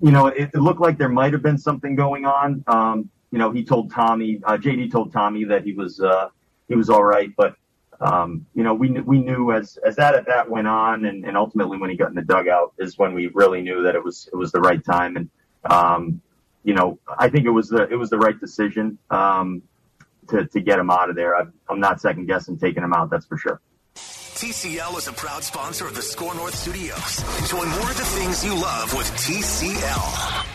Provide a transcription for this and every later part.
You know, it, it looked like there might have been something going on. Um, you know, he told Tommy, uh, JD told Tommy that he was uh, he was all right, but um, you know, we we knew as as that at that went on, and, and ultimately when he got in the dugout is when we really knew that it was it was the right time, and um, you know, I think it was the it was the right decision um, to to get him out of there. I, I'm not second guessing taking him out, that's for sure. TCL is a proud sponsor of the Score North Studios. Enjoy more of the things you love with TCL.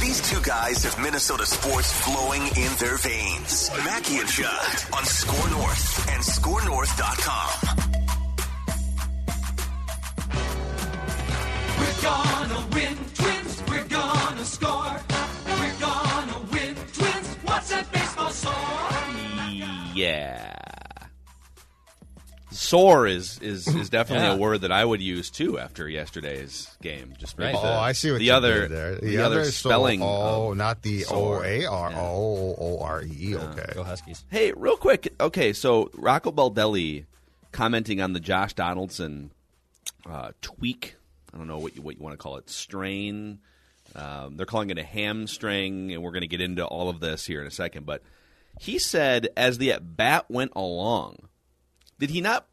These two guys have Minnesota sports flowing in their veins. Mackey and Judd on Score North and ScoreNorth.com. We're gonna win, twins. We're gonna score. We're gonna win, twins. What's that baseball song? Yeah. Sore is is, is definitely Yeah. a word that I would use too after yesterday's game. Just maybe Right. the, Oh, I see what the you other did there. the, other so- spelling. oh, of not the O sore. A R Yeah. O O R E. Okay. Go Huskies. Hey, real quick. Okay, so Rocco Baldelli commenting on the Josh Donaldson uh, tweak. I don't know what you, what you want to call it. Strain. Um, they're calling it a hamstring, and we're going to get into all of this here in a second. But he said as the at bat went along, did he not?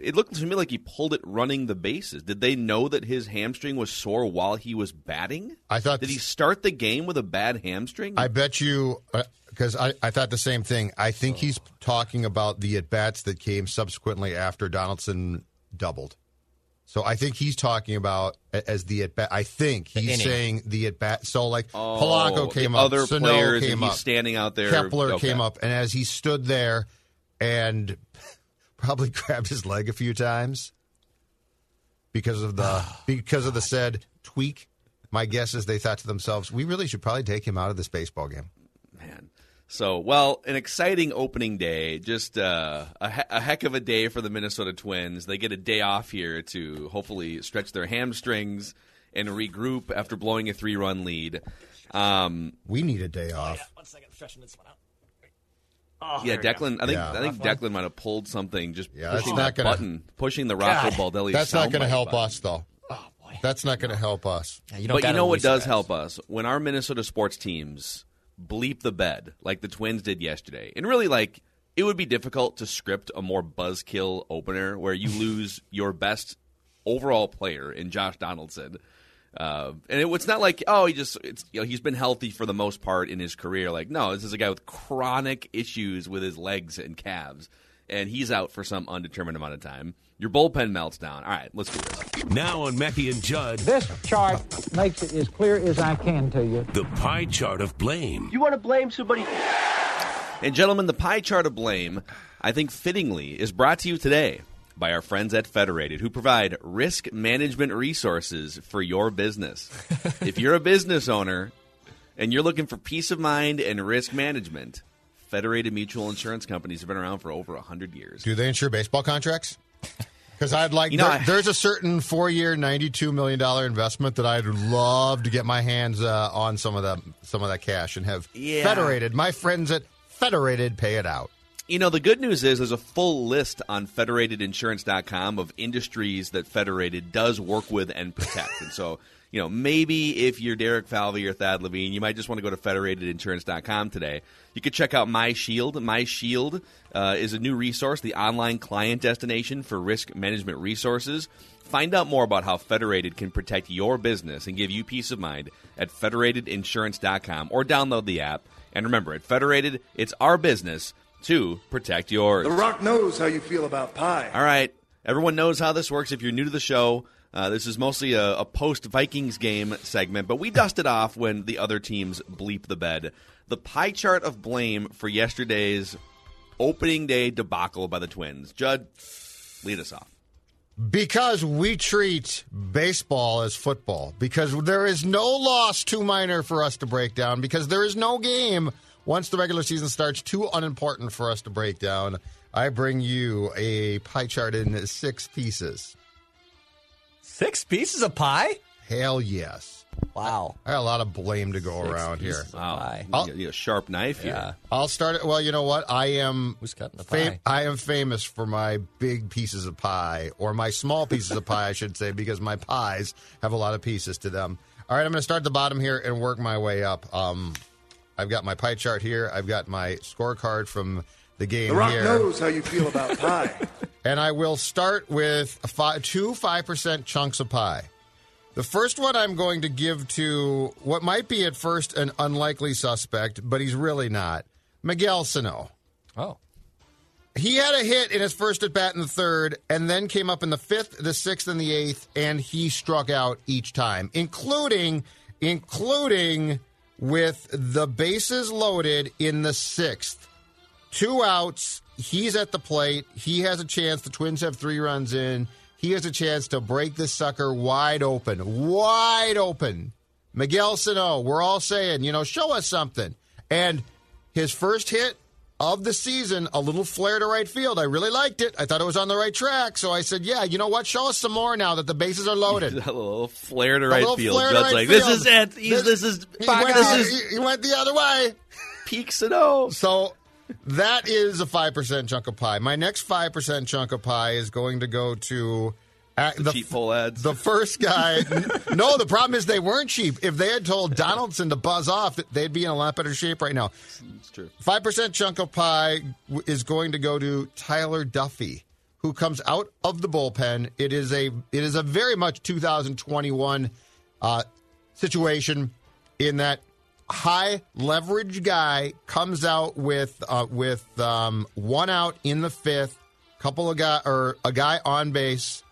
It looked to me like he pulled it running the bases. Did they know that his hamstring was sore while he was batting? I thought Did he start the game with a bad hamstring? I bet you, uh, because I, I thought the same thing. I think oh. he's talking about the at bats that came subsequently after Donaldson doubled. So I think he's talking about as the at bat. I think he's inning. saying the at bat. So like Oh, Polanco came up, Other Sano players, came and he's up, standing out there. Kepler Okay. came up, and as he stood there and probably grabbed his leg a few times because of the because of the said tweak. My guess is they thought to themselves, "We really should probably take him out of this baseball game." Man. So, well, an exciting opening day. Just uh, a, he- a heck of a day for the Minnesota Twins. They get a day off here to hopefully stretch their hamstrings and regroup after blowing a three run lead. Um, We need a day off. One second, stretching this one out. yeah, Declan. I think Yeah. I think Declan might have pulled something just Yeah, pushing that gonna- button, pushing the Rocco God. Baldelli. That's not going to help button. us, though. Oh boy. That's not going to help us. Yeah, you but you know what does it, help us when our Minnesota sports teams bleep the bed like the Twins did yesterday, and really like it would be difficult to script a more buzzkill opener where you lose your best overall player in Josh Donaldson. Uh, and it, it's not like oh he just it's you know he's been healthy for the most part in his career. Like no, this is a guy with chronic issues with his legs and calves, and he's out for some undetermined amount of time. Your bullpen melts down. All right, let's do this. Now on Mackey and Judd, This chart makes it as clear as I can to you. the pie chart of blame. You want to blame somebody? And gentlemen, the pie chart of blame, I think fittingly, is brought to you today by our friends at Federated, who provide risk management resources for your business. if you're a business owner and you're looking for peace of mind and risk management, Federated Mutual Insurance Companies have been around for over 100 years. Do they insure baseball contracts? Because I'd like You know, there- I- there's a certain four year, ninety two million dollar investment that I'd love to get my hands uh, on some of that some of that cash and have Yeah. Federated. My friends at Federated pay it out. You know, the good news is there's a full list on federatedinsurance.com of industries that Federated does work with and protect. and so, you know, maybe if you're Derek Falvey or Thad Levine, you might just want to go to federatedinsurance.com today. You could check out My Shield. My Shield uh, is a new resource, the online client destination for risk management resources. Find out more about how Federated can protect your business and give you peace of mind at federatedinsurance.com or download the app. And remember, at Federated, it's our business to protect yours. The Rock knows how you feel about pie. All right. Everyone knows how this works. If you're new to the show, uh, this is mostly a, a post Vikings game segment, but we dust it off when the other teams bleep the bed. The pie chart of blame for yesterday's opening day debacle by the Twins. Judd, lead us off. Because we treat baseball as football. Because there is no loss too minor for us to break down. Because there is no game once the regular season starts too unimportant for us to break down. I bring you a pie chart in six pieces. Six pieces of pie? Hell yes. Wow. I got a lot of blame to go Six around here. pieces of Wow, pie. you, you a sharp knife Yeah. here. I'll start it. Well, you know what? I am Who's cutting the fam- pie? I am famous for my big pieces of pie, or my small pieces of pie, I should say, because my pies have a lot of pieces to them. All right, I'm going to start at the bottom here and work my way up. Um, I've got my pie chart here. I've got my scorecard from the game The Rock here, knows how you feel about pie. and I will start with a fi- two five percent chunks of pie. The first one I'm going to give to what might be at first an unlikely suspect, but he's really not. Miguel Sano. Oh. He had a hit in his first at bat in the third, and then came up in the fifth, the sixth, and the eighth, and he struck out each time, including including with the bases loaded in the sixth. Two outs. He's at the plate. He has a chance. The Twins have three runs in. He has a chance to break this sucker wide open. Wide open. Miguel Sano, we're all saying, you know, show us something. And his first hit of the season, a little flare to right field. I really liked it. I thought it was on the right track. So I said, yeah, you know what? Show us some more now that the bases are loaded. a little flare to right field. right like, this is it. He's, this, is He went, this the, is he- he went the other way. peak Sano. So that is a 5% chunk of pie. My next 5% chunk of pie is going to go to uh, The cheap Pohlads. The first guy. no, the problem is they weren't cheap. If they had told Donaldson to buzz off, they'd be in a lot better shape right now. It's true. 5% chunk of pie is going to go to Tyler Duffy, who comes out of the bullpen. It is a it is a very much 2021 uh, situation in that high leverage guy comes out with uh, with um, one out in the fifth, couple of guy or a guy on base.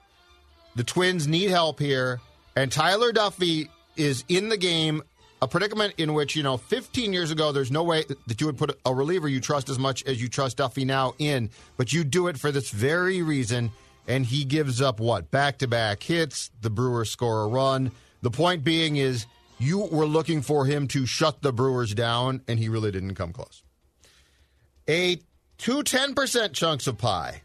The Twins need help here, and Tyler Duffy is in the game. A predicament in which you know, 15 years ago, there's no way that you would put a reliever you trust as much as you trust Duffy now in, but you do it for this very reason. And he gives up what back to back hits. The Brewers score a run. The point being is you were looking for him to shut the Brewers down, and he really didn't come close. A two 10% chunks of pie.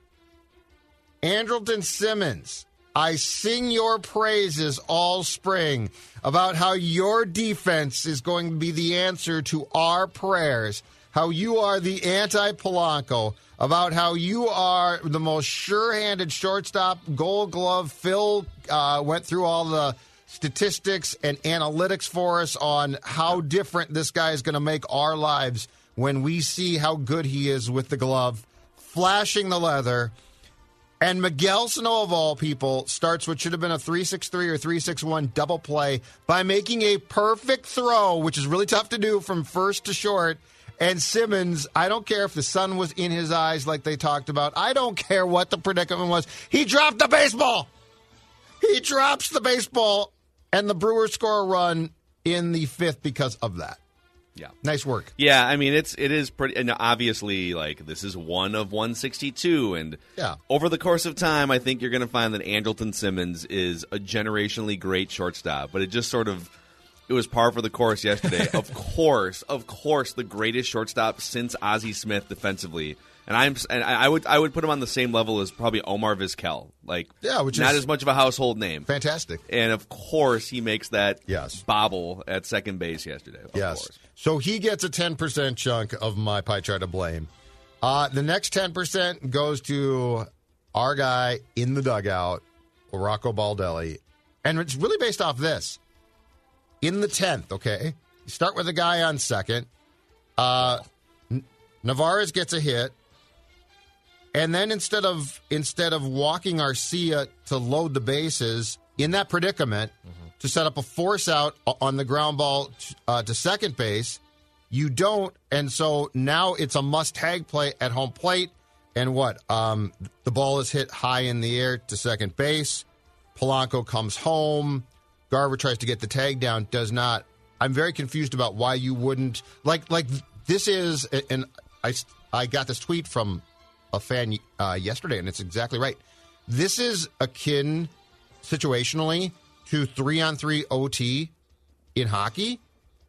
Andrelton Simmons, I sing your praises all spring about how your defense is going to be the answer to our prayers, how you are the anti Polanco, about how you are the most sure handed shortstop, gold glove. Phil uh, went through all the statistics and analytics for us on how different this guy is going to make our lives when we see how good he is with the glove, flashing the leather. And Miguel Sano, of all people, starts what should have been a 363 or 361 double play by making a perfect throw, which is really tough to do from first to short. And Simmons, I don't care if the sun was in his eyes like they talked about. I don't care what the predicament was. He dropped the baseball. He drops the baseball, and the Brewers score a run in the fifth because of that. Yeah. Nice work. Yeah, I mean it's it is pretty, and obviously like this is one of 162, and Yeah. over the course of time, I think you're going to find that Andrelton Simmons is a generationally great shortstop. But it just sort of it was par for the course yesterday. of course, of course, the greatest shortstop since Ozzie Smith defensively, and I'm and I would I would put him on the same level as probably Omar Vizquel, like Yeah, which not as much of a household name. Fantastic. And of course, he makes that Yes. bobble at second base yesterday. Of yes. course. So he gets a 10% chunk of my pie chart of blame. Uh, the next 10% goes to our guy in the dugout, Rocco Baldelli. And it's really based off this. In the 10th, okay? You start with a guy on second. Uh, N- Narvaez gets a hit. And then instead of instead of walking Arcia to load the bases in that predicament to set up a force out on the ground ball uh, to second base, you don't, and so now it's a must tag play at home plate. And what? Um, the ball is hit high in the air to second base. Polanco comes home. Garver tries to get the tag down, does not. I'm very confused about why you wouldn't like like this is and I I got this tweet from a fan uh, yesterday, and it's exactly right. This is akin situationally to three on three OT in hockey.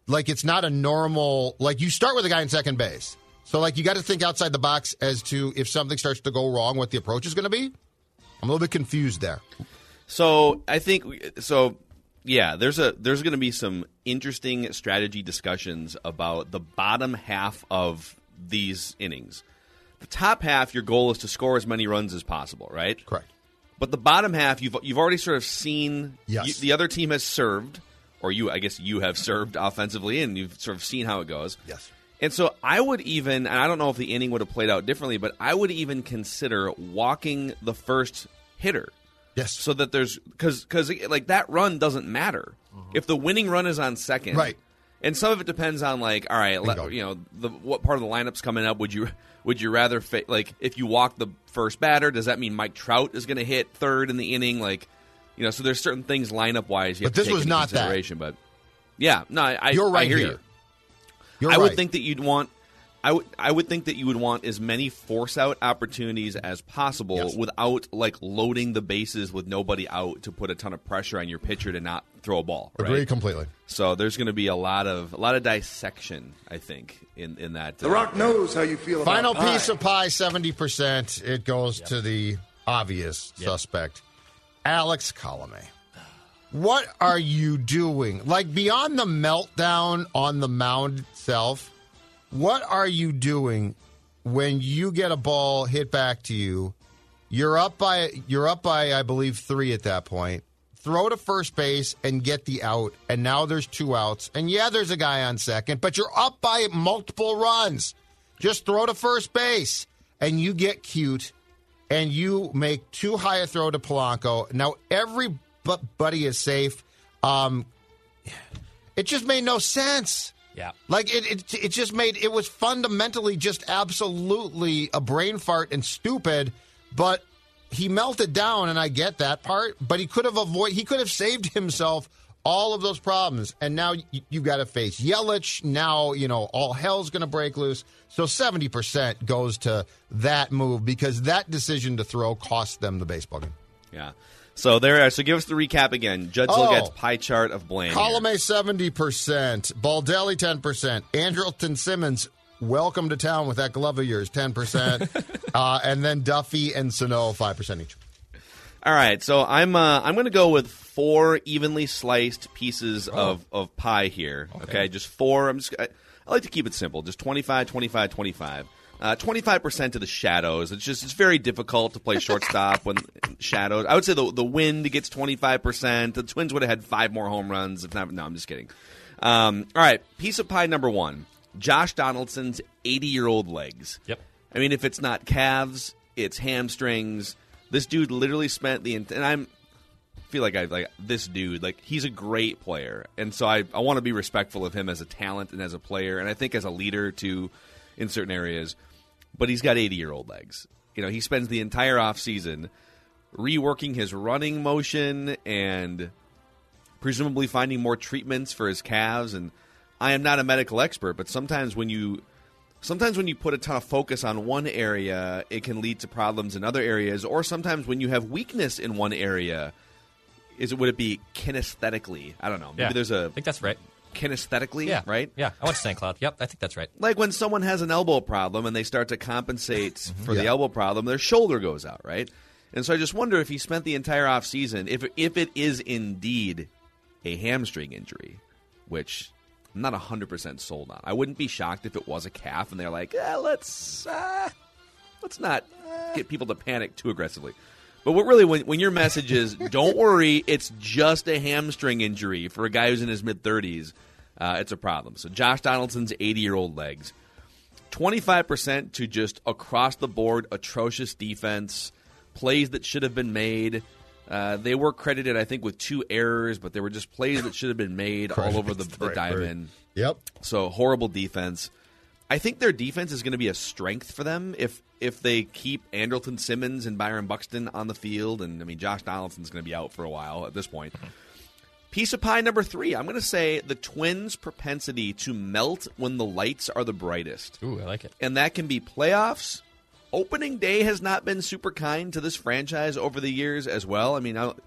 Like it's not a normal like you start with a guy in second base. So like you got to think outside the box as to if something starts to go wrong, what the approach is going to be. I'm a little bit confused there. So I think so. Yeah, there's a there's going to be some interesting strategy discussions about the bottom half of these innings. The top half, your goal is to score as many runs as possible, right? Correct. But the bottom half, you've you've already sort of seen. Yes. you- the other team has served, or you, I guess, you have served offensively, and you've sort of seen how it goes. Yes. And so I would even, and I don't know if the inning would have played out differently, but I would even consider walking the first hitter. Yes. So that there's because because like that run doesn't matter mm-hmm. if the winning run is on second, Right. And some of it depends on like, all right, Bingo. you know, the what part of the lineup's coming up. Would you would you rather fa- like if you walk the first batter? Does that mean Mike Trout is going to hit third in the inning? Like, you know, so there's certain things lineup wise. You But have to this was not that. But yeah, no, I, I You're right I hear here. you. You're I right. would think that you'd want. I would. I would think that you would want as many force out opportunities as possible Yes. without like loading the bases with nobody out to put a ton of pressure on your pitcher to not throw a ball. Right? Agree completely. So there's going to be a lot of a lot of dissection. I think in in that. The Rock knows how you feel about it. Final pie. piece of pie, 70%. It goes to the obvious suspect, Alex Colome. What are you doing? Like, beyond the meltdown on the mound itself, what are you doing when you get a ball hit back to you? You're up by you're up by I believe 3 at that point. Throw to first base and get the out and now there's two outs. And yeah, there's a guy on second, but you're up by multiple runs. Just throw to first base and you get cute and you make too high a throw to Polanco. Now everybody is safe. Um, it just made no sense. Yeah. Like it, it, it just made it was fundamentally just absolutely a brain fart and stupid. But he melted down, and I get that part. But he could have avoid he could have saved himself all of those problems. And now you, you've got to face Yelich. Now you know all hell's going to break loose. So seventy percent goes to that move because that decision to throw cost them the baseball game. Yeah. So there. So give us the recap again. Judge Oh. Logat's pie chart of blame. here. Colome seventy percent, Baldelli ten percent, Andrelton Simmons. Welcome to town with that glove of yours, ten percent, uh, and then Duffy and Sano five percent each. All right, so I'm uh, I'm going to go with four evenly sliced pieces of, of pie here. Okay. just four. I'm just I, I like to keep it simple. Just 25, 25, 25. Uh, 25% to the shadows. It's just it's very difficult to play shortstop when shadows. I would say the the wind gets 25%. The Twins would have had five more home runs if not. No, I'm just kidding. Um, all right, piece of pie number 1. Josh Donaldson's 80-year-old legs. Yep. I mean, if it's not calves, it's hamstrings. This dude literally spent the and I'm feel like I like this dude. Like he's a great player, and so I I want to be respectful of him as a talent and as a player, and I think as a leader too, in certain areas. But he's got 80 year old legs. You know, he spends the entire off season reworking his running motion and presumably finding more treatments for his calves. And I am not a medical expert, but sometimes when you sometimes when you put a ton of focus on one area, it can lead to problems in other areas. Or sometimes when you have weakness in one area, is it would it be kinesthetically? I don't know. Maybe Yeah. there's a I think that's right. kinesthetically, Yeah. right? Yeah. I went to St. Cloud. Yep. I think that's right. Like when someone has an elbow problem and they start to compensate Mm-hmm. for the elbow problem, their shoulder goes out, right? And so I just wonder if he spent the entire off season, if if it is indeed a hamstring injury, which I'm not 100% sold on. I wouldn't be shocked if it was a calf and they're like, eh, let's uh, let's not get people to panic too aggressively. But what really, when, when your message is, don't worry, it's just a hamstring injury for a guy who's in his mid 30s, uh, it's a problem. So Josh Donaldson's 80 year old legs. 25% to just across the board atrocious defense, plays that should have been made. Uh, they were credited, I think, with two errors, but they were just plays that should have been made all over the, the Right, right. diamond. Yep. So horrible defense. I think their defense is going to be a strength for them if if they keep Andrelton Simmons and Byron Buxton on the field, and I mean Josh Donaldson's going to be out for a while at this point. Piece of pie number three. I'm going to say the Twins' propensity to melt when the lights are the brightest, Ooh, I like it. and that can be playoffs opening day has not been super kind to this franchise over the years as well. I mean, I don't,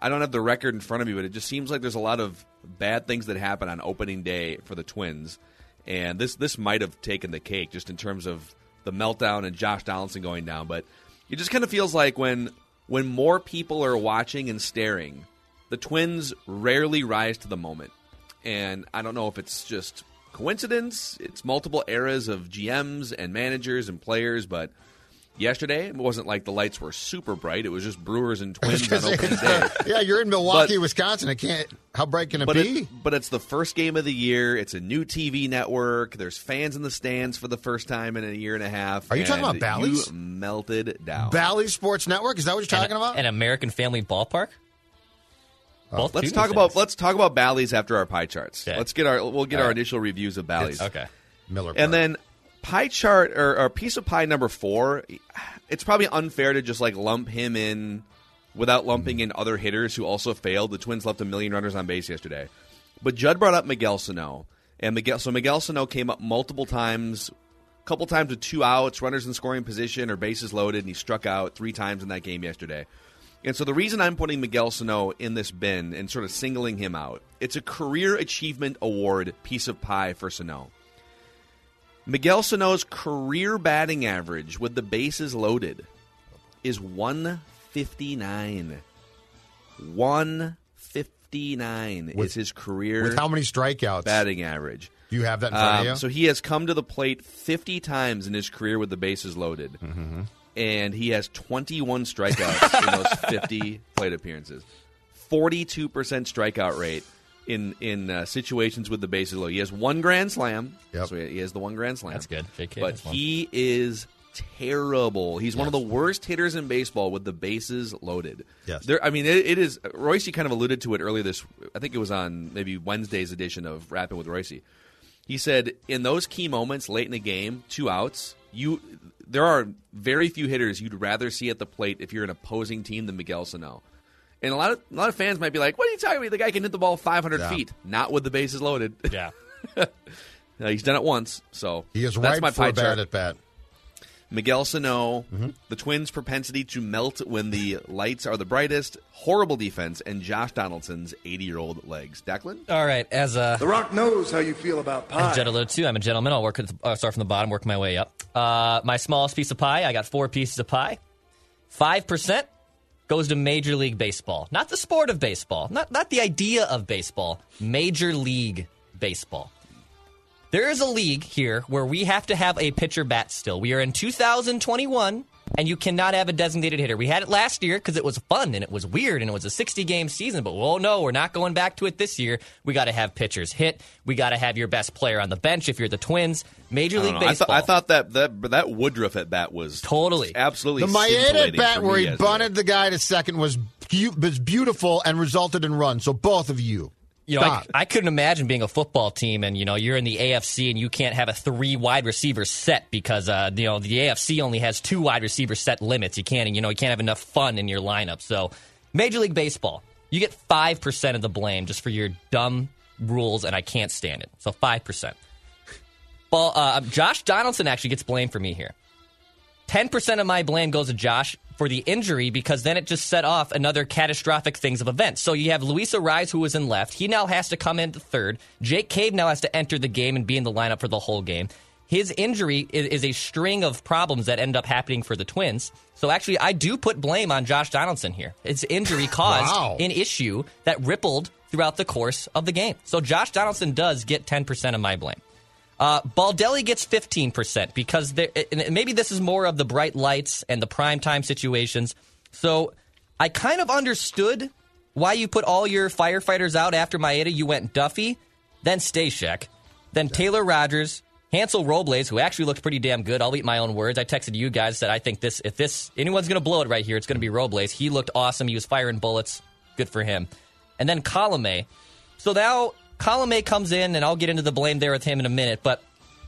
I don't have the record in front of me, but it just seems like there's a lot of bad things that happen on opening day for the Twins, and this this might have taken the cake just in terms of the meltdown and Josh Donaldson going down. But it just kind of feels like when when more people are watching and staring, the Twins rarely rise to the moment, and I don't know if it's just coincidence. It's multiple eras of GMs and managers and players, but yesterday it wasn't like the lights were super bright. It was just Brewers and Twins on opening day. yeah, you're in Milwaukee, But- Wisconsin. I can't. How bright can it But, be? it, but it's the first game of the year. It's a new TV network. There's fans in the stands for the first time in a year and a half. Are you talking about Bally's? You melted down. Bally Sports Network. Is that what you're talking about? An American Family Ballpark. Let's talk things. about let's talk about Bally's after our pie charts. Okay. Let's get our we'll get All our right. initial reviews of Bally's. Okay. Miller. And then pie chart or, or piece of pie number four, it's probably unfair to just like lump him in without lumping mm-hmm. in other hitters who also failed. The Twins left a million runners on base yesterday. But Judd brought up Miguel Sano. And Miguel so Miguel Sano came up multiple times, a couple times with two outs, runners in scoring position or bases loaded, and he struck out three times in that game yesterday. And so the reason I'm putting Miguel Sano in this bin and sort of singling him out, it's a career achievement award piece of pie for Sano. Miguel Sano's career batting average with the bases loaded is 159. 159 With- is his career with how many strikeouts? batting average. Do you have that in front Um, of you? So he has come to the plate 50 times in his career with the bases loaded. Mm-hmm. And he has 21 strikeouts in those 50 plate appearances. 42% strikeout rate in in uh, situations with the bases loaded. He has one grand slam. Yep. So he has the one grand slam. That's good. JK But he is terrible. He's one of the worst hitters in baseball with the bases loaded. Yes. There, I mean, it, it is. Royce kind of alluded to it earlier this. I think it was on maybe Wednesday's edition of Rapping with Royce. He said in those key moments late in the game, two outs, you there are very few hitters you'd rather see at the plate if you're an opposing team than Miguel Sano. And a lot of a lot of fans might be like, "What are you talking about? The guy can hit the ball 500 Yeah. feet, not with the bases loaded." Yeah. He's done it once, so he is that's ripe my for pie a chart. at bat. Miguel Sano, Mm-hmm. the Twins' propensity to melt when the lights are the brightest, horrible defense, and Josh Donaldson's 80 year old legs. Declan? All right. As a The Rock knows how you feel about pie. As Judd alluded to, I'm a gentleman. I'll work. At the, uh, start from the bottom, work my way up. Uh, my smallest piece of pie. I got four pieces of pie. Five percent goes to Major League Baseball, not the sport of baseball, not not the idea of baseball. Major League Baseball. There is a league here where we have to have a pitcher bat still. We are in 2021, and you cannot have a designated hitter. We had it last year because it was fun and it was weird and it was a 60 game season, but oh no, we're not going back to it this year. We got to have pitchers hit. We got to have your best player on the bench if you're the Twins. Major League don't. I, Baseball. thought- I thought that, that that Woodruff at bat was Totally. absolutely The Maeda scintillating bat where he yesterday. bunted the guy to second was beau- was beautiful and resulted in runs. So both of you, You know, I. I couldn't imagine being a football team and, you know, you're in the AFC and you can't have a three wide receiver set because, uh, you know, the AFC only has two wide receiver set limits. You can't, you know, you can't have enough fun in your lineup. So, Major League Baseball, you get 5% of the blame just for your dumb rules and I can't stand it. So, 5%. Well, uh, Josh Donaldson actually gets blamed for me here. 10% of my blame goes to Josh for the injury because then it just set off another catastrophic things of events. So you have Luis Arraez, who was in left. He now has to come in the third. Jake Cave now has to enter the game and be in the lineup for the whole game. His injury is, is a string of problems that end up happening for the Twins. So actually, I do put blame on Josh Donaldson here. His injury caused Wow. an issue that rippled throughout the course of the game. So Josh Donaldson does get 10% of my blame. Uh, Baldelli gets 15% because there, and maybe this is more of the bright lights and the prime time situations. So I kind of understood why you put all your firefighters out after Maeda. You went Duffy, then Stashak, then Taylor Rogers, Hansel Robles, who actually looked pretty damn good. I'll eat my own words. I texted you guys that I think this, if this anyone's going to blow it right here, it's going to be Robles. He looked awesome. He was firing bullets. Good for him. And then Colome. So now Colome comes in, and I'll get into the blame there with him in a minute. But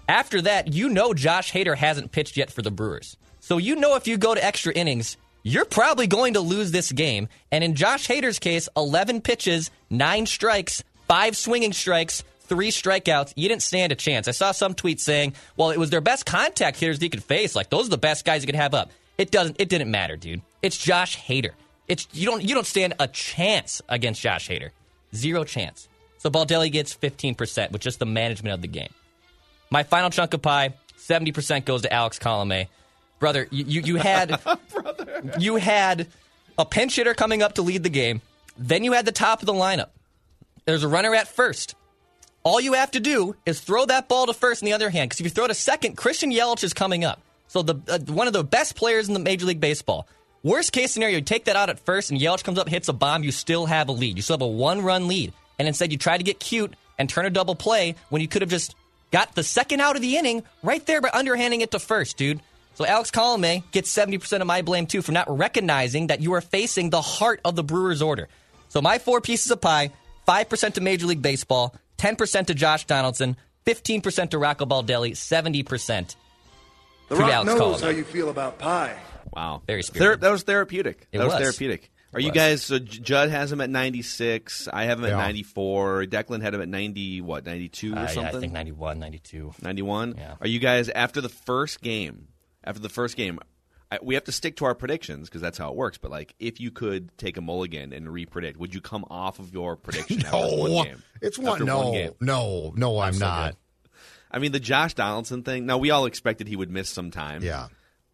after that, you know Josh Hader hasn't pitched yet for the Brewers. So you know if you go to extra innings, you're probably going to lose this game. And in Josh Hader's case, 11 pitches, 9 strikes, 5 swinging strikes, three strikeouts, you didn't stand a chance. I saw some tweets saying, "Well, it was their best contact hitters they could face. Like those are the best guys you could have up." It doesn't. It didn't matter, dude. It's Josh Hader. It's you don't you don't stand a chance against Josh Hader. Zero chance. So Baldelli gets 15% with just the management of the game. My final chunk of pie, 70% goes to Alex Colome. Brother, you, you, you had you had a pinch hitter coming up to lead the game. Then you had the top of the lineup. There's a runner at first. All you have to do is throw that ball to first in the other hand. Because if you throw to second, Christian Yelich is coming up. So the uh, one of the best players in the Major League Baseball. Worst case scenario, you take that out at first, and Yelich comes up, hits a bomb. You still have a lead. You still have a one-run lead, and instead you try to get cute and turn a double play when you could have just got the second out of the inning right there by underhanding it to first, dude. So Alex Colome gets 70% of my blame too for not recognizing that you are facing the heart of the Brewers order. So my four pieces of pie, 5% to Major League Baseball, 10% to Josh Donaldson, 15% to Rocco Baldelli, 70% The to Rock Alex knows Colome. how you feel about pie. Wow, Very Ther- spirited. that was therapeutic. It that was, was. therapeutic. Are It you guys? So Judd has him at ninety six. I have him at Yeah. ninety four. Declan had him at ninety what ninety two or Uh, yeah, something. I think 91, 92. 91 Yeah. are you guys after the first game after the first game I, we have to stick to our predictions because that's how it works but like if you could take a mulligan and re-predict would you come off of your prediction after one No, game it's one. After No, one game? no, no. I'm, so not. good. i mean the josh donaldson thing now we all expected he would miss some time Yeah.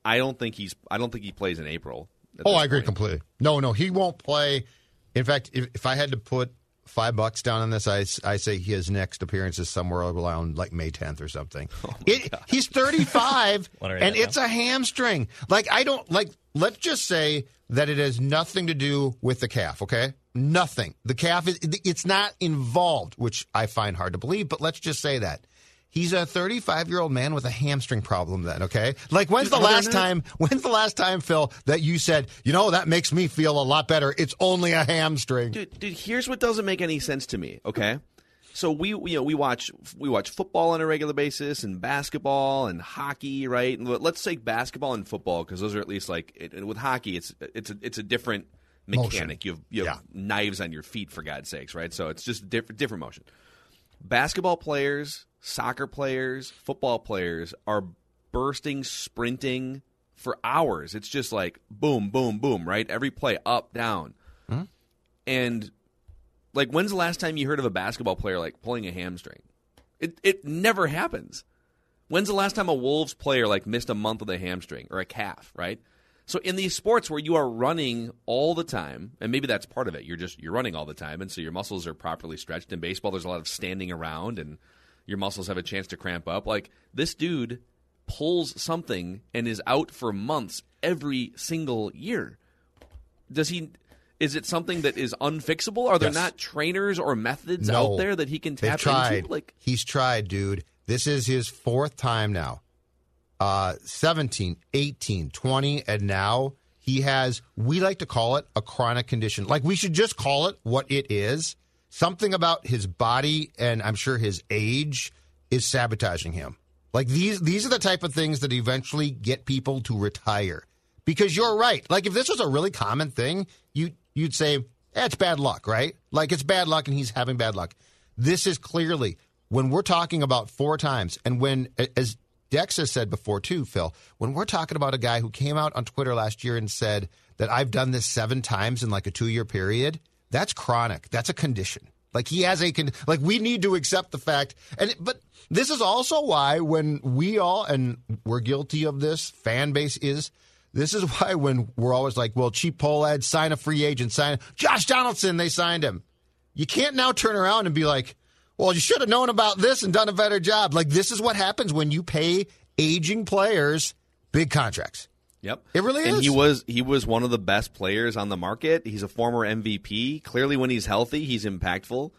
i don't think he's i don't think he plays in april at Oh, I agree point. completely. No, no, he won't play. In fact, if, if I had to put five bucks down on this, I, I say his next appearance is somewhere around like May 10th or something. It, he's 35, and it's a hamstring. Like, I don't, like, let's just say that it has nothing to do with the calf, okay? Nothing. The calf is, it's not involved, which I find hard to believe, but let's just say that. He's a 35 year old man with a hamstring problem. Then, okay. Like, when's the last time? When's the last time, Phil, that you said, you know, that makes me feel a lot better? It's only a hamstring. dude, dude, here's what doesn't make any sense to me. Okay, so we you know we watch we watch football on a regular basis and basketball and hockey, right? And let's take basketball and football because those are at least like it, with hockey, it's it's a, it's a different mechanic. Motion. You have you have Yeah. knives on your feet for God's sakes, right? So it's just different different motion. Basketball players, soccer players, football players are bursting, sprinting for hours. It's just like boom, boom, boom, right? Every play up, down. Mm-hmm. And like when's the last time you heard of a basketball player like pulling a hamstring? It it never happens. When's the last time a Wolves player like missed a month with a hamstring or a calf, right? So in these sports where you are running all the time, and maybe that's part of it, you're just you're running all the time, and so your muscles are properly stretched. In baseball, there's a lot of standing around, and your muscles have a chance to cramp up. Like this dude pulls something and is out for months every single year. Does he? Is it something that is unfixable? Are there Yes. not trainers or methods No. out there that he can tap tried. into? Like He's tried, dude. This is his fourth time now. Uh, 17, 18, 20, and now he has, we like to call it a chronic condition. Like we should just call it what it is. Something about his body and I'm sure his age is sabotaging him. Like these, these are the type of things that eventually get people to retire. Because you're right. Like if this was a really common thing, you you'd say, eh, it's bad luck, right? Like it's bad luck and he's having bad luck. This is clearly when we're talking about four times, and when as Dex has said before too, Phil, when we're talking about a guy who came out on Twitter last year and said that I've done this seven times in like a two year period, that's chronic. That's a condition. Like he has a con- like we need to accept the fact, and but this is also why when we all and we're guilty of this, fan base is. This is why when we're always like, well, cheap Pohlad, sign a free agent, sign Josh Donaldson, they signed him. You can't now turn around and be like, well, you should have known about this and done a better job. Like this is what happens when you pay aging players big contracts. Yep. It really and is. he was he was one of the best players on the market. He's a former MVP. Clearly, when he's healthy, he's impactful.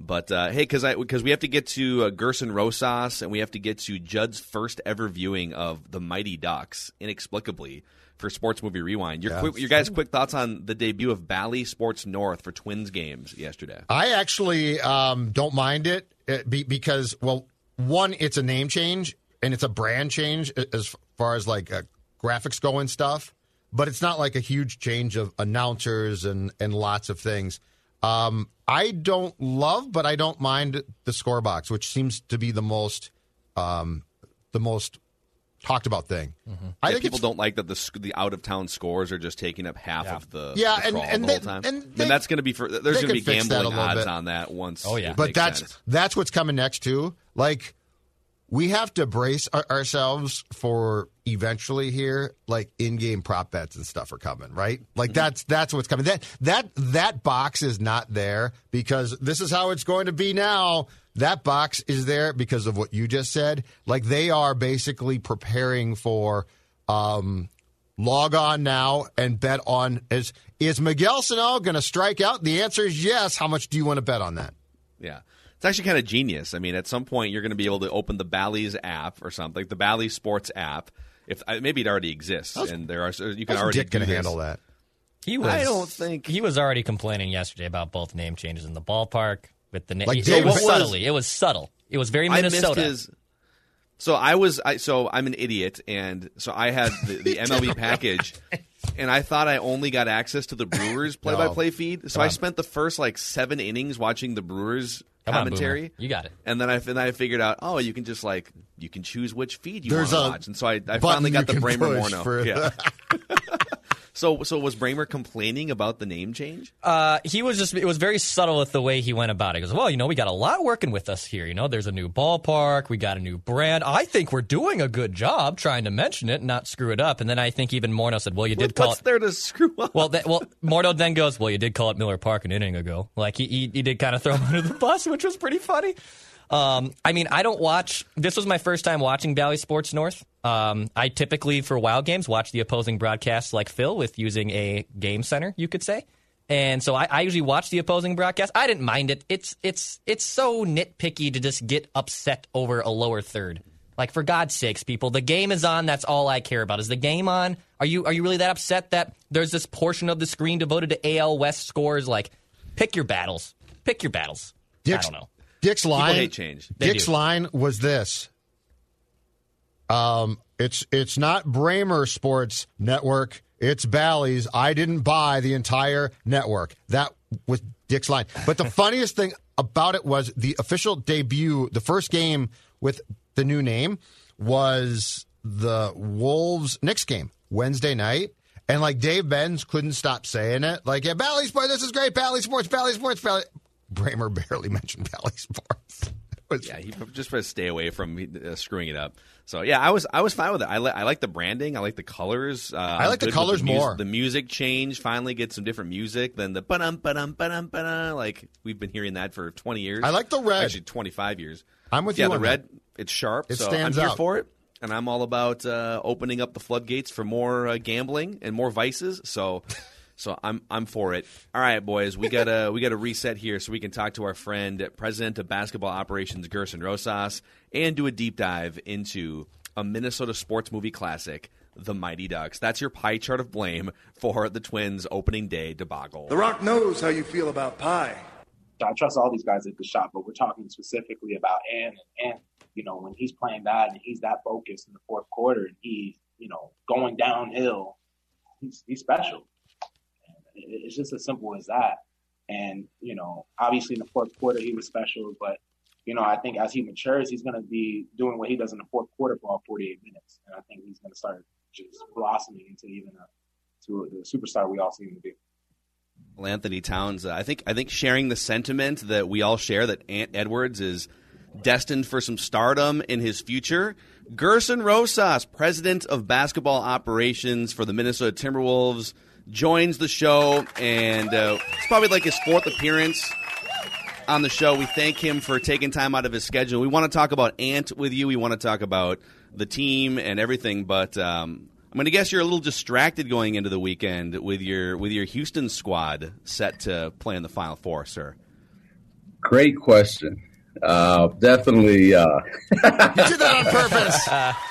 But uh, hey, because I because we have to get to uh, Gerson Rosas and we have to get to Judd's first ever viewing of the Mighty Ducks inexplicably for Sports Movie Rewind. Your Yeah, quick, your guys' quick thoughts on the debut of Bally Sports North for Twins games yesterday. I actually um, don't mind it be, because, well, one, it's a name change and it's a brand change as far as like uh, graphics go and stuff, but it's not like a huge change of announcers and, and lots of things. Um, I don't love, but I don't mind the score box, which seems to be the most, um, the most talked about thing. I Yeah, think people don't like that the the out of town scores are just taking up half of the Yeah, the and- and the they- whole time. and I they- that's going to be for there's going to be fix that a gambling odds bit. on that once. Oh, yeah. but that's sense. that's what's coming next too. Like we have to brace our, ourselves for eventually here, like in-game prop bets and stuff are coming, right? Like Mm-hmm. that's that's what's coming. That that that box is not there because this is how it's going to be now. That box is there because of what you just said. Like they are basically preparing for um log on now and bet on is is Miguel Sano going to strike out? The answer is yes. How much do you want to bet on that? Yeah. It's actually kind of genius. I mean, at some point, you're going to be able to open the Bally's app or something, like the Bally's Sports app. If uh, maybe it already exists, and there are you can already Dick going to handle that? He was. I don't think- he was already complaining yesterday about both name changes in the ballpark with the name. Like it Dave was was- subtly. It was subtle. It was very Minnesota. missed his. So I was I so I'm an idiot, and so I had the, the MLB package, and I thought I only got access to the Brewers play-by-play feed. So I spent the first like seven innings watching the Brewers Come commentary. Boomer. You got it. And then I and I figured out, oh, you can just like you can choose which feed you There's want to watch, and so I, I finally got the can Bremer push Morneau. Yeah. so so was Bremer complaining about the name change? Uh, he was just, it was very subtle with the way he went about it. He goes, well, you know, we got a lot working with us here. You know, there's a new ballpark. We got a new brand. I think we're doing a good job trying to mention it and not screw it up. And then I think even Morneau said, well, you did call What's it. there to screw up? Well, that, well, Morneau then goes, well, you did call it Miller Park an inning ago. Like he, he, he did kind of throw him under the bus, which was pretty funny. Um, I mean, I don't watch. This was my first time watching Bally Sports North. Um, I typically, for wild games, watch the opposing broadcasts like Phil with using a game center, you could say. And so I, I usually watch the opposing broadcast. I didn't mind it. It's it's it's so nitpicky to just get upset over a lower third. Like for God's sakes, people, the game is on. That's all I care about. Is the game on? Are you are you really that upset that there's this portion of the screen devoted to AL West scores? Like, pick your battles. Pick your battles. I don't know. Dick's line. change. They Dick's do. line was this. Um, it's it's not Bremer Sports Network. It's Bally's. I didn't buy the entire network. That was Dick's line. But the funniest thing about it was the official debut, the first game with the new name was the Wolves Knicks game Wednesday night. And like Dave Benz couldn't stop saying it. Like, yeah, Bally Sports, this is great. Bally Sports, Bally Sports, Bally. Bremer barely mentioned Sports. It Yeah, he just try to stay away from uh, screwing it up. So yeah, I was I was fine with it. I, li- I like the branding. I like the colors. Uh, I like the colors more. The music change finally get some different music than the ba-dum ba-dum ba-dum ba-dum. Like we've been hearing that for twenty years. I like the red. Actually, twenty five years. I'm with yeah, you the on red. It's sharp. It so stands I'm here out. for it, and I'm all about uh, opening up the floodgates for more uh, gambling and more vices. So. So I'm I'm for it. All right, boys, we gotta we gotta reset here so we can talk to our friend, President of Basketball Operations Gerson Rosas, and do a deep dive into a Minnesota sports movie classic, The Mighty Ducks. That's your pie chart of blame for the Twins' opening day debacle. The Rock knows how you feel about pie. I trust all these guys at the shop, but we're talking specifically about Ann and Ann. You know, when he's playing that and he's that focused in the fourth quarter and he's, you know, going downhill, he's he's special. It's just as simple as that. And, you know, obviously in the fourth quarter he was special, but you know, I think as he matures, he's going to be doing what he does in the fourth quarter for all 48 minutes, and I think he's going to start just blossoming into even a to the superstar we all see him to be. Well, Anthony Towns, I think I think sharing the sentiment that we all share that Ant Edwards is destined for some stardom in his future. Gerson Rosas, president of basketball operations for the Minnesota Timberwolves, joins the show, and uh, it's probably like his fourth appearance on the show. We thank him for taking time out of his schedule. We want to talk about Ant with you. We want to talk about the team and everything, but um, I'm going to guess you're a little distracted going into the weekend with your with your Houston squad set to play in the Final Four, sir. Great question. Uh, definitely. Uh, You did that on purpose.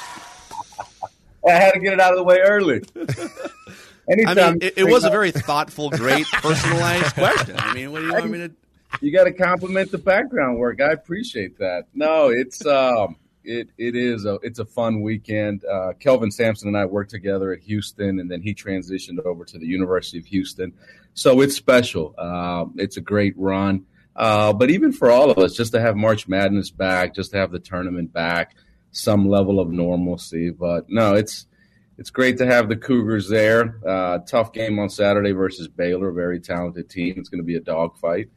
I had to get it out of the way early. Anytime I mean, it, it was a very thoughtful, great, personalized question. I mean, what do you want me to? you got to compliment the background work. I appreciate that. No, it's um, it it is a it's a fun weekend. Uh, Kelvin Sampson and I worked together at Houston, and then he transitioned over to the University of Houston. So it's special. Um, it's a great run. Uh, but even for all of us, just to have March Madness back, just to have the tournament back, some level of normalcy. But no, it's it's great to have the Cougars there. Uh, tough game on Saturday versus Baylor, very talented team. It's going to be a dogfight,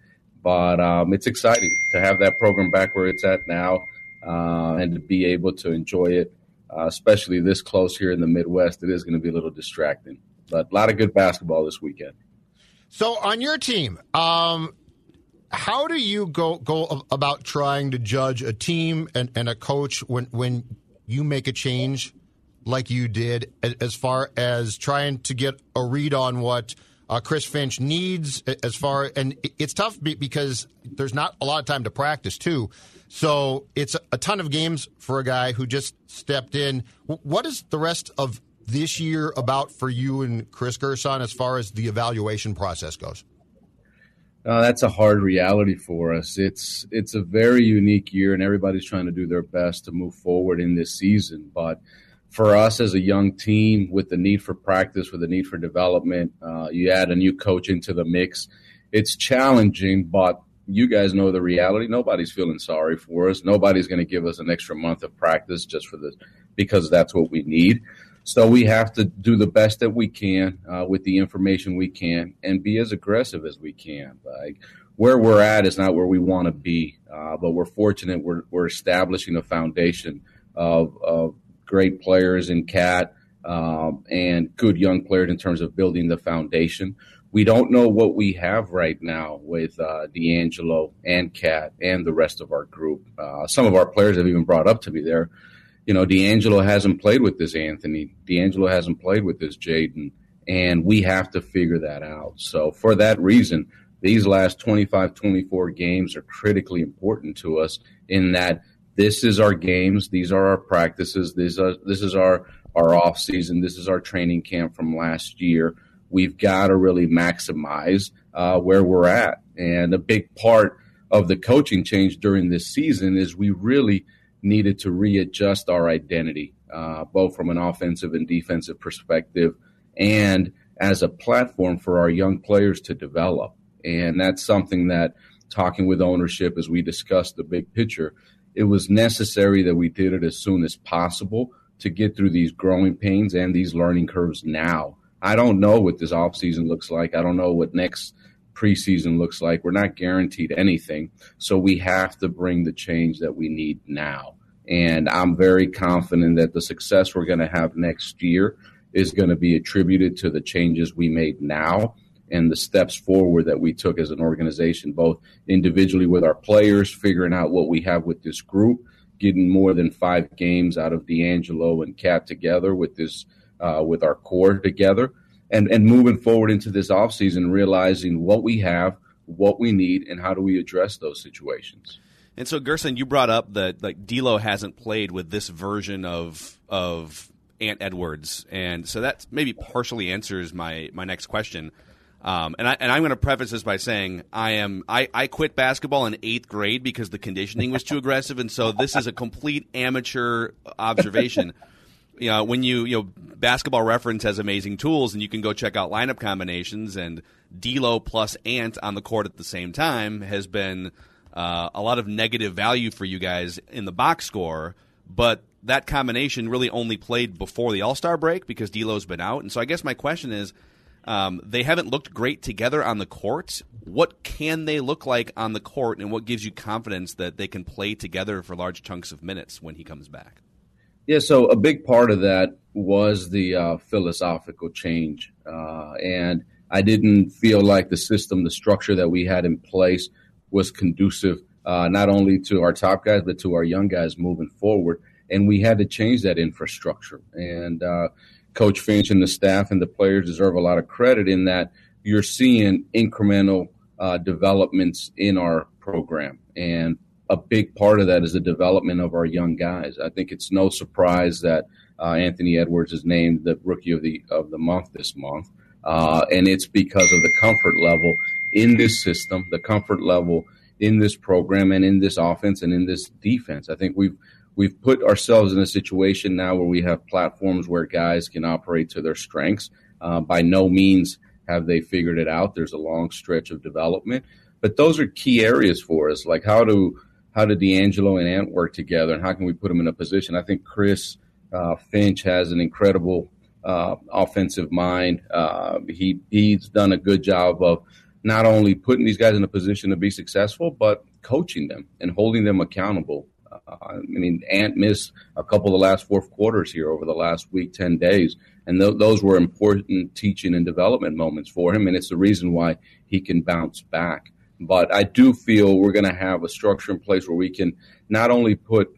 but um, it's exciting to have that program back where it's at now uh, and to be able to enjoy it, uh, especially this close here in the Midwest. It is going to be a little distracting, but a lot of good basketball this weekend. So on your team, um, how do you go go about trying to judge a team and, and a coach when when you make a change like you did as far as trying to get a read on what uh, Chris Finch needs as far and it's tough because there's not a lot of time to practice too. So it's a ton of games for a guy who just stepped in. What is the rest of this year about for you and Chris Gerson as far as the evaluation process goes? Uh, that's a hard reality for us. It's it's a very unique year, and everybody's trying to do their best to move forward in this season. But for us as a young team, with the need for practice, with the need for development, uh, you add a new coach into the mix. It's challenging, but you guys know the reality. Nobody's feeling sorry for us. Nobody's going to give us an extra month of practice just for this because that's what we need. So we have to do the best that we can uh, with the information we can and be as aggressive as we can. Like where we're at is not where we want to be, uh, but we're fortunate we're, we're establishing a foundation of, of great players in KAT um, and good young players in terms of building the foundation. We don't know what we have right now with uh, D'Angelo and KAT and the rest of our group. Uh, some of our players have even brought up to me there you know, D'Angelo hasn't played with this Anthony. D'Angelo hasn't played with this Jaden. And we have to figure that out. So for that reason, these last 25, 24 games are critically important to us in that this is our games. These are our practices. This, are, this is our, our off season. This is our training camp from last year. We've got to really maximize uh, where we're at. And a big part of the coaching change during this season is we really – needed to readjust our identity, uh, both from an offensive and defensive perspective, and as a platform for our young players to develop. And that's something that, talking with ownership as we discussed the big picture, it was necessary that we did it as soon as possible to get through these growing pains and these learning curves now. I don't know what this offseason looks like. I don't know what next preseason looks like. We're not guaranteed anything. So we have to bring the change that we need now. And I'm very confident that the success we're going to have next year is going to be attributed to the changes we made now and the steps forward that we took as an organization, both individually with our players, figuring out what we have with this group, getting more than five games out of D'Angelo and KAT together with this, uh, with our core together, and and moving forward into this offseason, realizing what we have, what we need, and how do we address those situations. And so, Gerson, you brought up that like D'Lo hasn't played with this version of of Ant Edwards, and so that maybe partially answers my my next question. Um, and I and I'm going to preface this by saying I am I, I quit basketball in eighth grade because the conditioning was too aggressive, and so this is a complete amateur observation. you know, when you you know Basketball Reference has amazing tools, and you can go check out lineup combinations, and D'Lo plus Ant on the court at the same time has been uh, a lot of negative value for you guys in the box score, but that combination really only played before the All Star break because D'Lo's been out, and so I guess my question is. Um, they haven't looked great together on the court. What can they look like on the court, and what gives you confidence that they can play together for large chunks of minutes when he comes back? Yeah, so a big part of that was the uh, philosophical change. Uh, and I didn't feel like the system, the structure that we had in place was conducive uh, not only to our top guys, but to our young guys moving forward. And we had to change that infrastructure. And uh, Coach Finch and the staff and the players deserve a lot of credit in that you're seeing incremental uh, developments in our program. And a big part of that is the development of our young guys. I think it's no surprise that uh, Anthony Edwards is named the rookie of the of the month this month, uh, and it's because of the comfort level in this system, the comfort level in this program, and in this offense and in this defense. I think we've we've put ourselves in a situation now where we have platforms where guys can operate to their strengths. Uh, by no means have they figured it out. There's a long stretch of development, but those are key areas for us. Like how do how do D'Angelo and Ant work together, and how can we put them in a position? I think Chris uh, Finch has an incredible uh, offensive mind. Uh, he he's done a good job of not only putting these guys in a position to be successful, but coaching them and holding them accountable. Uh, I mean, Ant missed a couple of the last fourth quarters here over the last week, 10 days. And th- those were important teaching and development moments for him. And it's the reason why he can bounce back. But I do feel we're going to have a structure in place where we can not only put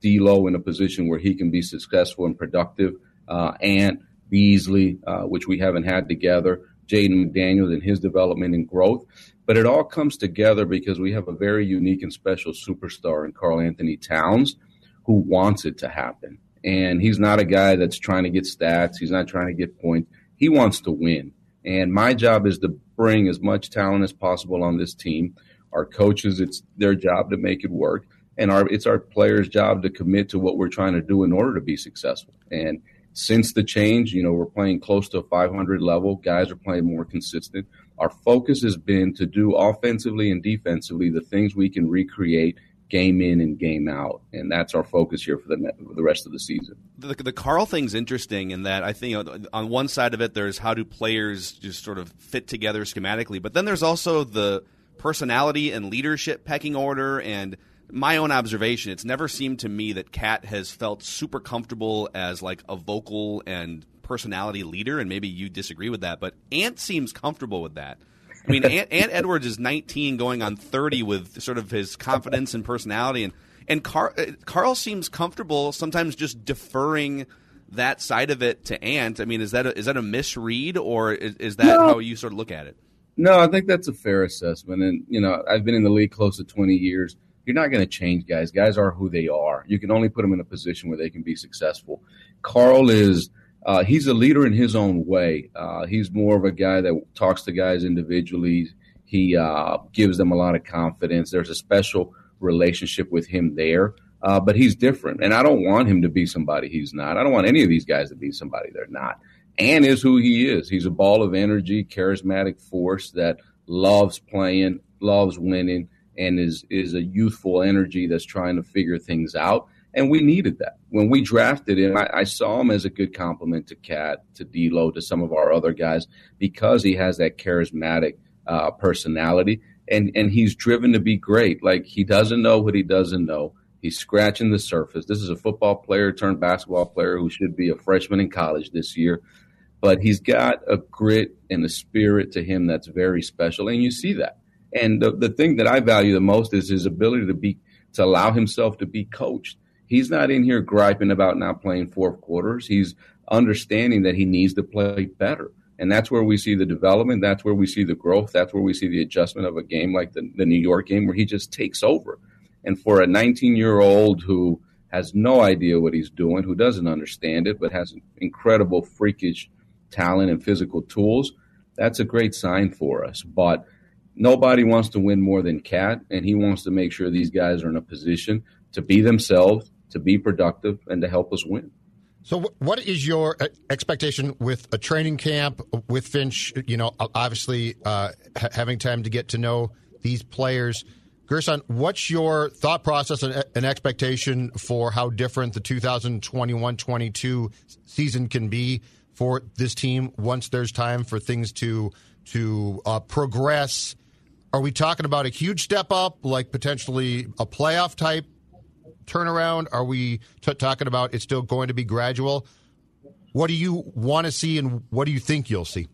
D'Lo in a position where he can be successful and productive, uh, Ant, Beasley, uh, which we haven't had together, Jaden McDaniels and his development and growth. But it all comes together because we have a very unique and special superstar in Karl Anthony Towns who wants it to happen. And he's not a guy that's trying to get stats. He's not trying to get points. He wants to win. And my job is to bring as much talent as possible on this team. Our coaches, it's their job to make it work. And our, it's our players' job to commit to what we're trying to do in order to be successful. And since the change, you know, we're playing close to a 500 level. Guys are playing more consistent. Our focus has been to do offensively and defensively the things we can recreate game in and game out, and that's our focus here for the for the rest of the season. The, the Karl thing's interesting in that I think on one side of it, there's how do players just sort of fit together schematically, but then there's also the personality and leadership pecking order and my own observation, it's never seemed to me that KAT has felt super comfortable as like a vocal and personality leader, and maybe you disagree with that, but Ant seems comfortable with that. I mean, Ant, Ant Edwards is 19, going on 30 with sort of his confidence and personality, and and Car- uh, Karl seems comfortable sometimes just deferring that side of it to Ant. I mean, is that a, is that a misread, or is, is that No. how you sort of look at it? No, I think that's a fair assessment. And, you know, I've been in the league close to 20 years. You're not going to change guys. Guys are who they are. You can only put them in a position where they can be successful. Karl is, uh, he's a leader in his own way. Uh, he's more of a guy that talks to guys individually. He uh, gives them a lot of confidence. There's a special relationship with him there. Uh, but he's different. And I don't want him to be somebody he's not. I don't want any of these guys to be somebody they're not. And is who he is. He's a ball of energy, charismatic force that loves playing, loves winning, and is is a youthful energy that's trying to figure things out. And we needed that when we drafted him. I, I saw him as a good compliment to KAT, to D'Lo, to some of our other guys because he has that charismatic uh, personality, and and he's driven to be great. Like he doesn't know what he doesn't know. He's scratching the surface. This is a football player turned basketball player who should be a freshman in college this year but he's got a grit and a spirit to him that's very special, and you see that. And the, the thing that I value the most is his ability to be to allow himself to be coached. He's not in here griping about not playing fourth quarters. He's understanding that he needs to play better. And that's where we see the development. That's where we see the growth. That's where we see the adjustment of a game like the, the New York game where he just takes over. And for a 19 year old who has no idea what he's doing, who doesn't understand it, but has incredible freakish talent and physical tools, that's a great sign for us. But nobody wants to win more than KAT, and he wants to make sure these guys are in a position to be themselves, to be productive, and to help us win. So, what is your uh, expectation with a training camp with Finch? You know, obviously uh, ha- having time to get to know these players. Gerson, what's your thought process and, and expectation for how different the 2021 22 season can be for this team once there's time for things to to uh, progress? Are we talking about a huge step up, like potentially a playoff type turnaround? Are we t- talking about it's still going to be gradual? What do you want to see, and what do you think you'll see?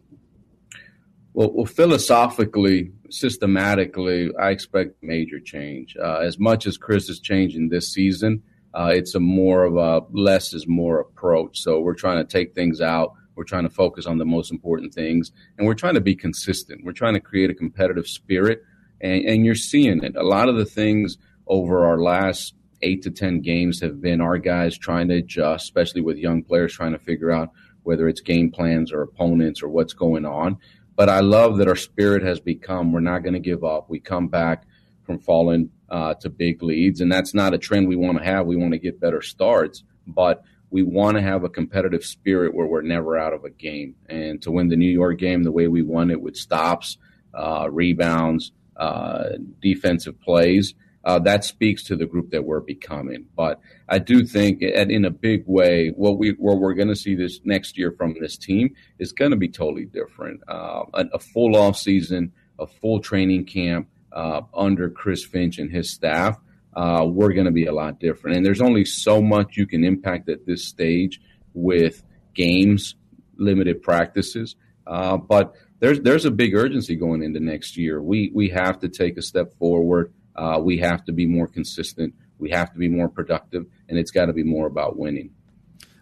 Well, well philosophically, systematically, I expect major change. Uh, as much as Chris is changing this season, uh, it's a more of a less is more approach. So we're trying to take things out. We're trying to focus on the most important things, and we're trying to be consistent. We're trying to create a competitive spirit, and, and you're seeing it. A lot of the things over our last eight to 10 games have been our guys trying to adjust, especially with young players trying to figure out whether it's game plans or opponents or what's going on. But I love that our spirit has become we're not going to give up. We come back from falling uh, to big leads, and that's not a trend we want to have. We want to get better starts, but we want to have a competitive spirit where we're never out of a game. And to win the New York game the way we won it with stops, uh, rebounds, uh, defensive plays, uh, that speaks to the group that we're becoming. But I do think, and in a big way, what we what we're going to see this next year from this team is going to be totally different. Uh, a, a full off season, a full training camp uh, under Chris Finch and his staff uh, we're going to be a lot different. And there's only so much you can impact at this stage with games, limited practices. Uh, but there's there's a big urgency going into next year. We we have to take a step forward. Uh, we have to be more consistent. We have to be more productive, and it's got to be more about winning.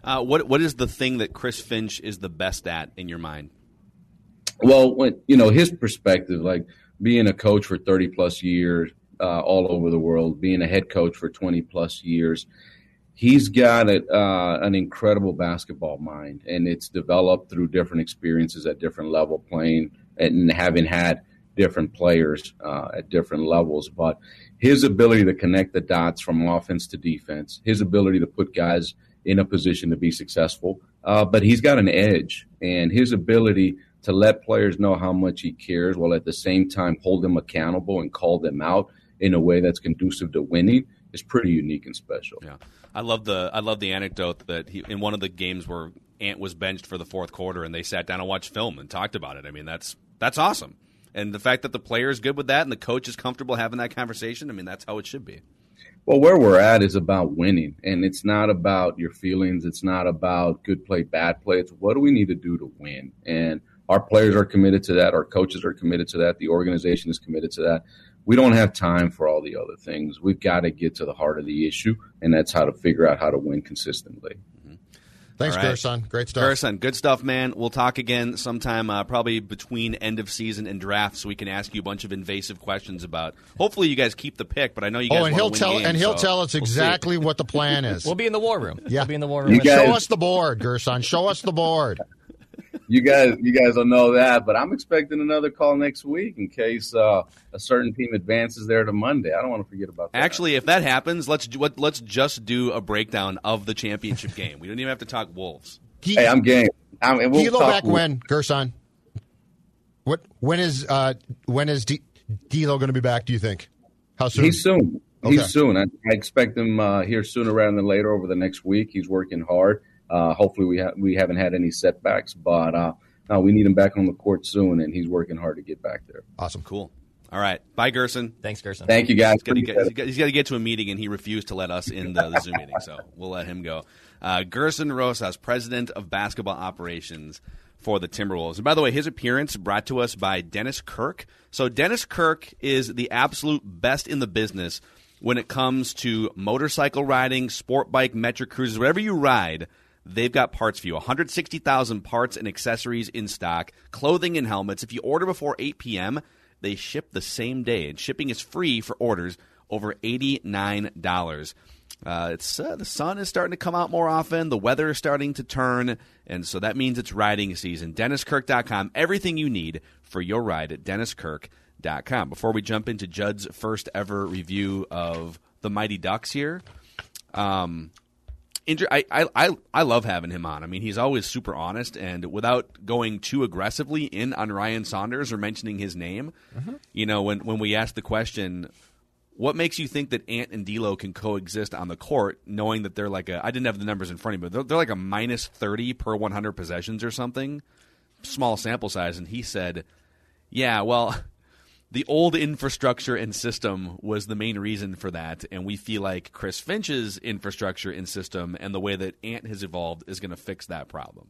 Uh, what what is the thing that Chris Finch is the best at in your mind? Well, when you know his perspective, like being a coach for thirty plus years, uh, all over the world, being a head coach for 20 plus years. He's got a, uh, an incredible basketball mind, and it's developed through different experiences at different level, playing and having had different players uh, at different levels. But his ability to connect the dots from offense to defense, his ability to put guys in a position to be successful, uh, but he's got an edge, and his ability to let players know how much he cares while at the same time hold them accountable and call them out in a way that's conducive to winning is pretty unique and special. Yeah, I love the I love the anecdote that he in one of the games where Ant was benched for the fourth quarter and they sat down and watched film and talked about it. I mean, that's that's awesome. And the fact that the player is good with that and the coach is comfortable having that conversation, I mean, that's how it should be. Well, where we're at is about winning, and it's not about your feelings. It's not about good play, bad play. It's what do we need to do to win? And our players are committed to that. Our coaches are committed to that. The organization is committed to that we don't have time for all the other things. We've got to get to the heart of the issue, and that's how to figure out how to win consistently. Thanks, All right. Gerson. Great stuff. Gerson, good stuff, man. We'll talk again sometime, uh, probably between end of season and draft, so we can ask you a bunch of invasive questions about. Hopefully, you guys keep the pick, but I know you guys. Oh, and he'll win tell games, and he'll so tell us we'll see. exactly what the plan is. We'll be in the war room. Yeah. We'll be in the war room. You guys- Show us the board, Gerson. Show us the board. You guys, you guys will know that, but I'm expecting another call next week in case uh, a certain team advances there to Monday. I don't want to forget about that. Actually, if that happens, let's what- let's just do a breakdown of the championship game. We don't even have to talk Wolves. hey, I'm game. I'm, and we'll Kilo talk- back when, Gerson? What? When is uh, when is D- D'Lo going to be back? Do you think? How soon? He's soon. Okay. He's soon. I, I expect him uh, here sooner rather than later over the next week. He's working hard. Uh, hopefully, we ha- we haven't had any setbacks, but uh, no, we need him back on the court soon, and he's working hard to get back there. Awesome. Cool. All right. Bye, Gerson. Thanks, Gerson. Thank you, guys. He's got, to get, it. he's got- he's got to get to a meeting, and he refused to let us in the, the Zoom meeting, so we'll let him go. Uh, Gerson Rosas, president of basketball operations for the Timberwolves. And by the way, his appearance brought to us by Dennis Kirk. So Dennis Kirk is the absolute best in the business when it comes to motorcycle riding, sport bike, metric cruises, whatever you ride. They've got parts for you. 160,000 parts and accessories in stock, clothing and helmets. If you order before 8 p.m., they ship the same day, and shipping is free for orders over $89. Uh, it's uh, the sun is starting to come out more often. The weather is starting to turn, and so that means it's riding season. DennisKirk.com. Everything you need for your ride at DennisKirk.com. Before we jump into Judd's first ever review of the Mighty Ducks here, um, inter- I, I, I, I love having him on. I mean, he's always super honest, and without going too aggressively in on Ryan Saunders or mentioning his name, mm-hmm. you know, when when we asked the question, what makes you think that Ant and D'Lo can coexist on the court, knowing that they're like a I didn't have the numbers in front of me, but they're, they're like a minus thirty per one hundred possessions or something, small sample size, and he said, yeah, well. The old infrastructure and system was the main reason for that, and we feel like Chris Finch's infrastructure and system and the way that Ant has evolved is going to fix that problem.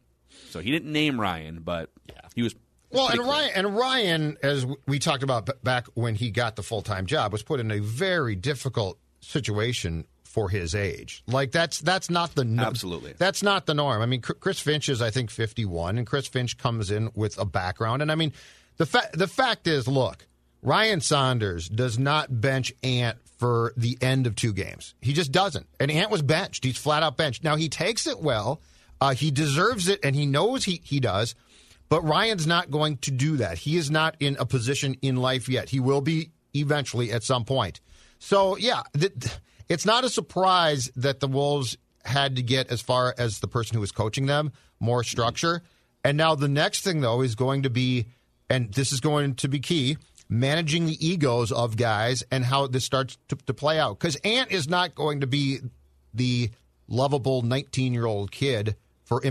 So he didn't name Ryan, but yeah. he was Well, and clear. Ryan, and Ryan, as we talked about back when he got the full time job, was put in a very difficult situation for his age. Like that's that's not the no- Absolutely. that's not the norm. I mean, Chris Finch is I think fifty one, and Chris Finch comes in with a background, and I mean, the fa- the fact is, look, Ryan Saunders does not bench Ant for the end of two games. He just doesn't, and Ant was benched. He's flat out benched. Now he takes it well. Uh, he deserves it, and he knows he he does. But Ryan's not going to do that. He is not in a position in life yet. He will be eventually at some point. So yeah, th- it's not a surprise that the Wolves had to get as far as the person who was coaching them more structure. And now the next thing though is going to be, and this is going to be key, managing the egos of guys and how this starts to, to play out. Because Ant is not going to be the lovable 19 year old kid for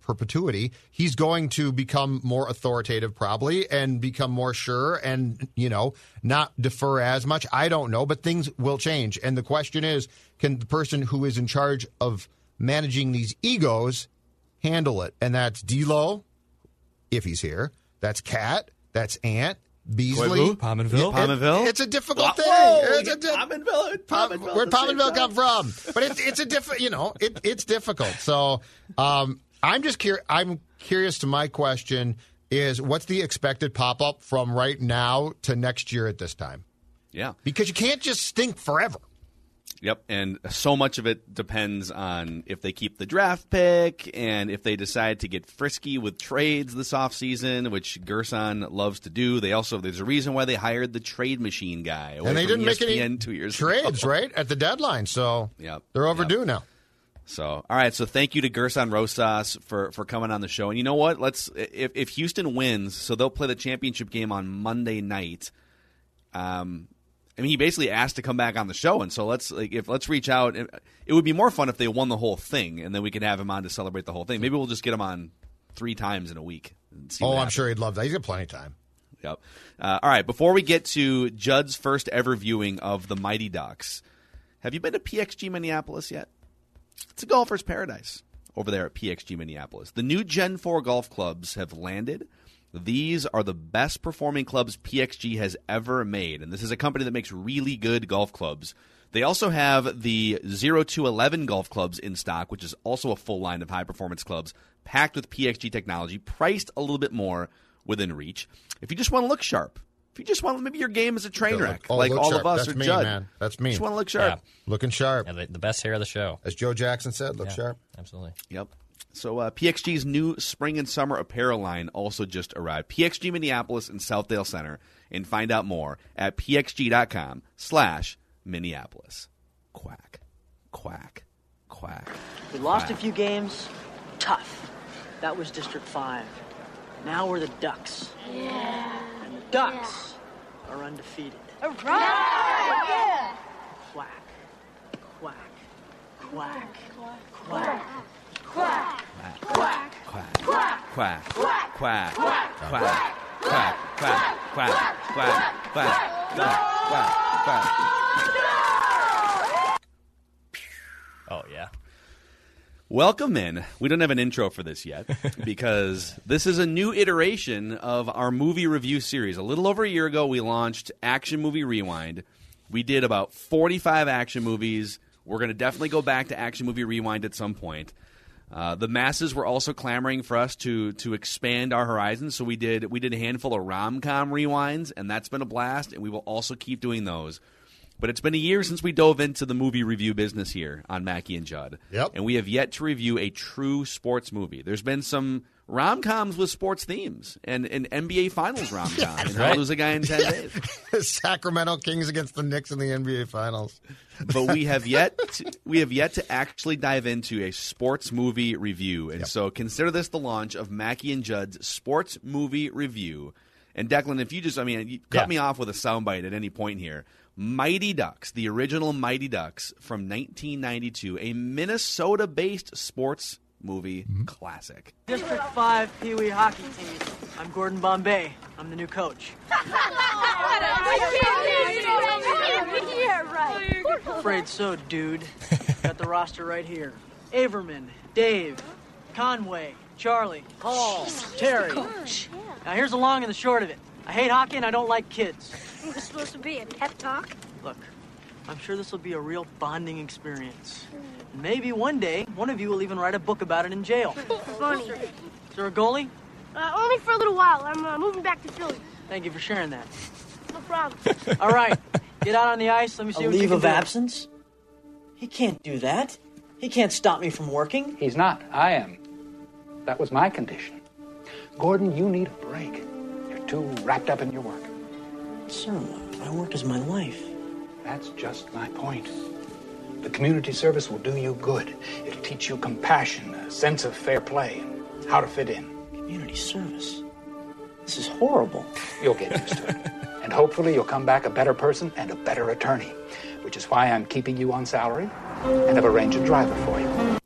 perpetuity. He's going to become more authoritative, probably, and become more sure and, you know, not defer as much. I don't know, but things will change. And the question is can the person who is in charge of managing these egos handle it? And that's D'Lo, if he's here. That's KAT. That's Ant. Beasley, Koivu? Pominville? It- It's a difficult thing. Whoa, It's a di- Pominville Pominville Where'd at the same Pominville come from? But it's it's a different, you know, it, it's difficult. So um, I'm just curious. I'm curious to my question is what's the expected pop up from right now to next year at this time? Yeah. Because you can't just stink forever. Yep, and so much of it depends on if they keep the draft pick and if they decide to get frisky with trades this offseason, which Gerson loves to do. They also there's a reason why they hired the trade machine guy. and they didn't make any two years trades, ago. right? At the deadline. So Yep. they're overdue now. So, all right. So, thank you to Gerson Rosas for for coming on the show. And you know what? Let's if if Houston wins, so they'll play the championship game on Monday night. Um, I mean, he basically asked to come back on the show, and so let's like if let's reach out. It would be more fun if they won the whole thing, and then we could have him on to celebrate the whole thing. Maybe we'll just get him on three times in a week. and see Oh, I'm happens. sure he'd love that. He's got plenty of time. Yep. Uh, all right. Before we get to Judd's first ever viewing of the Mighty Ducks, have you been to PXG Minneapolis yet? It's a golfer's paradise over there at PXG Minneapolis. The new Gen 4 golf clubs have landed. These are the best performing clubs PXG has ever made, and this is a company that makes really good golf clubs. They also have the 0211 golf clubs in stock, which is also a full line of high performance clubs packed with PXG technology, priced a little bit more within reach. If you just want to look sharp, if you just want maybe your game is a train Look- wreck, oh, like all sharp. of us That's or me, Judd. man. That's me. Just want to look sharp. Looking sharp. Yeah, the, the best hair of the show. As Joe Jackson said, look Yeah, sharp. Absolutely. Yep. So uh, PXG's new spring and summer apparel line also just arrived. PXG Minneapolis and Southdale Center, and find out more at pxg.com slash Minneapolis. Quack, quack, quack. We lost a few games. Tough. That was District 5. Now we're the Ducks. Yeah. And the Ducks are undefeated. All right. Quack. Quack. Quack. Quack. Quack. Oh yeah. Welcome in. We don't have an intro for this yet because this is a new iteration of our movie review series. A little over a year ago, we launched Action Movie Rewind. We did about 45 action movies. We're going to definitely go back to Action Movie Rewind at some point. Uh, the masses were also clamoring for us to to expand our horizons, so we did we did a handful of rom com rewinds, and that's been a blast. And we will also keep doing those. But it's been a year since we dove into the movie review business here on Mackey and Judd. Yep. And we have yet to review a true sports movie. There's been some rom coms with sports themes and an NBA Finals rom com. and how right. lose a guy in 10 days. Sacramento Kings against the Knicks in the NBA Finals. but we have yet to, we have yet to actually dive into a sports movie review, and so consider this the launch of Mackey and Judd's sports movie review. And Declan, if you just, I mean, you cut Yeah. me off with a soundbite at any point here. Mighty Ducks, the original Mighty Ducks from 1992, a Minnesota-based sports movie mm-hmm. classic. District 5 Pee Wee hockey team. I'm Gordon Bombay. I'm the new coach. Yeah, right. Afraid so, dude. Got the roster right here. Averman, Dave, Conway, Charlie, Paul, Terry. Now here's the long and the short of it. I hate hockey and I don't like kids. It was supposed to be a pep talk. Look, I'm sure this will be a real bonding experience. Hmm. And maybe one day, one of you will even write a book about it in jail. Funny. Is there a goalie? Uh, only for a little while. I'm uh, moving back to Philly. Thank you for sharing that. No problem. All right, get out on the ice. Let me see A what you leave can of do. absence? He can't do that. He can't stop me from working. He's not. I am. That was my condition. Gordon, you need a break. You're too wrapped up in your work. Sir, My work is my life. That's just my point. The community service will do you good. It'll teach you compassion, a sense of fair play, and how to fit in. Community service? This is horrible. You'll get used to it. And hopefully you'll come back a better person and a better attorney, which is why I'm keeping you on salary and have arranged a driver for you.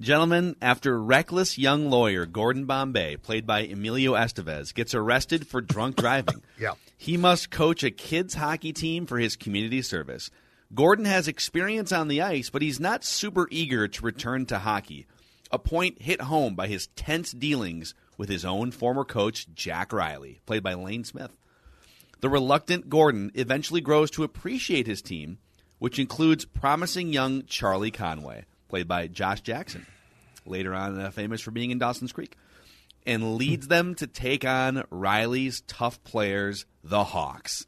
Gentlemen, after reckless young lawyer Gordon Bombay, played by Emilio Estevez, gets arrested for drunk driving, Yeah. he must coach a kids hockey team for his community service. Gordon has experience on the ice, but he's not super eager to return to hockey. A point hit home by his tense dealings with his own former coach, Jack Riley, played by Lane Smith. The reluctant Gordon eventually grows to appreciate his team, which includes promising young Charlie Conway, played by Josh Jackson, later on uh, famous for being in Dawson's Creek, and leads them to take on Riley's tough players, the Hawks.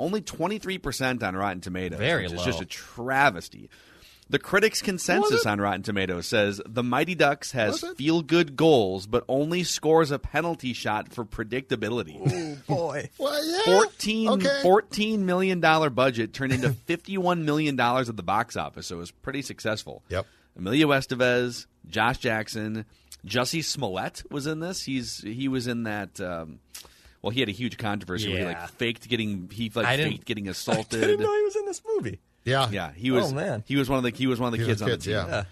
Only 23% on Rotten Tomatoes, Very which is low. just a travesty. The critics' consensus on Rotten Tomatoes says the Mighty Ducks has feel good goals, but only scores a penalty shot for predictability. Oh boy. Well, yeah. 14, Okay. $14 million budget turned into $51 million at the box office, so it was pretty successful. Yep. Emilio Estevez, Josh Jackson, Jussie Smollett was in this. He's he was in that. Um, well, he had a huge controversy where he Yeah. like faked getting he like I didn't- faked getting I assaulted. didn't know he was in this movie. Yeah. Yeah, he was. Oh, man. he was one of the he was one of the He was kids on the team. yeah.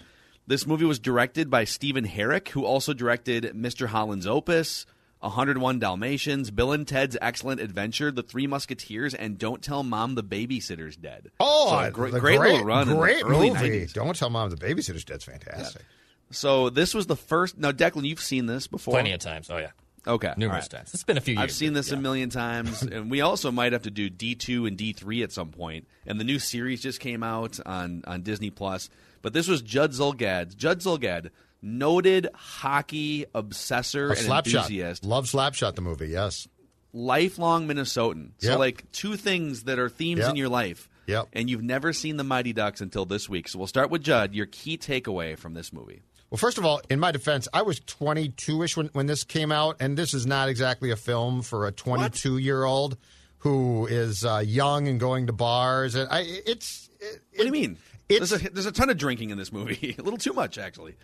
This movie was directed by Stephen Herek, who also directed Mr. Holland's Opus, 101 Dalmatians, Bill and Ted's Excellent Adventure, The Three Musketeers, and Don't Tell Mom the Babysitter's Dead. Oh, So, I- great, the great, little run. Great in the early movie. 90s. Don't tell mom the babysitter's dead's fantastic. So this was the first. Now, Declan, you've seen this before. Plenty of times. Oh yeah. Okay, Numerous right. times. It's been a few years. I've seen this yeah. a million times, and we also might have to do D two and D three at some point. And the new series just came out on on Disney Plus. But this was Judd Zulgad. Judd Zulgad, noted hockey obsessor A and Slapshot. enthusiast, Love Slapshot, the movie, yes. lifelong Minnesotan. So Yep. like two things that are themes Yep. in your life. Yep. And you've never seen the Mighty Ducks until this week. So we'll start with Judd. Your key takeaway from this movie. Well, first of all, in my defense, I was 22 ish when, when this came out, and this is not exactly a film for a 22 year old who is uh, young and going to bars. And I, it's. It, What do you mean? It's- There's a, there's a ton of drinking in this movie. a little too much, actually.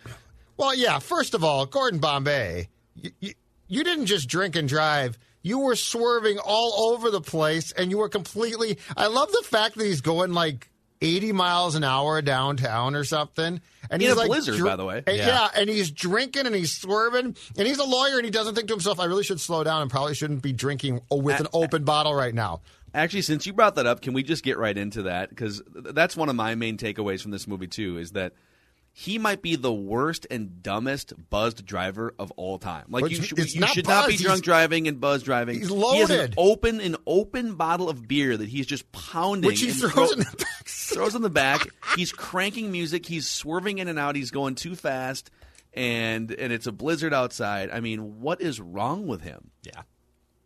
Well, yeah. First of all, Gordon Bombay, you, you, you didn't just drink and drive. You were swerving all over the place, and you were completely. I love the fact that he's going like 80 miles an hour downtown or something. And In he's a like blizzard, by the way. and- Yeah. yeah, and he's drinking and he's swerving, and he's a lawyer, and he doesn't think to himself, "I really should slow down and probably shouldn't be drinking with an open bottle right now." Actually, since you brought that up, can we just get right into that? Because that's one of my main takeaways from this movie too. Is that he might be the worst and dumbest buzzed driver of all time. Like you, should, you not should not be drunk he's- driving and buzz driving. he's loaded. He has an open an open bottle of beer that he's just pounding, Which he throws in the back. throws in the back. He's cranking music. He's swerving in and out. He's going too fast, and and it's a blizzard outside. I mean, what is wrong with him? Yeah.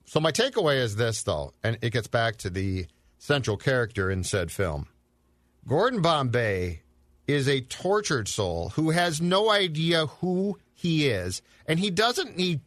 So my takeaway is this, though, and it gets back to the central character in said film. Gordon Bombay is a tortured soul who has no idea who he is, and he doesn't need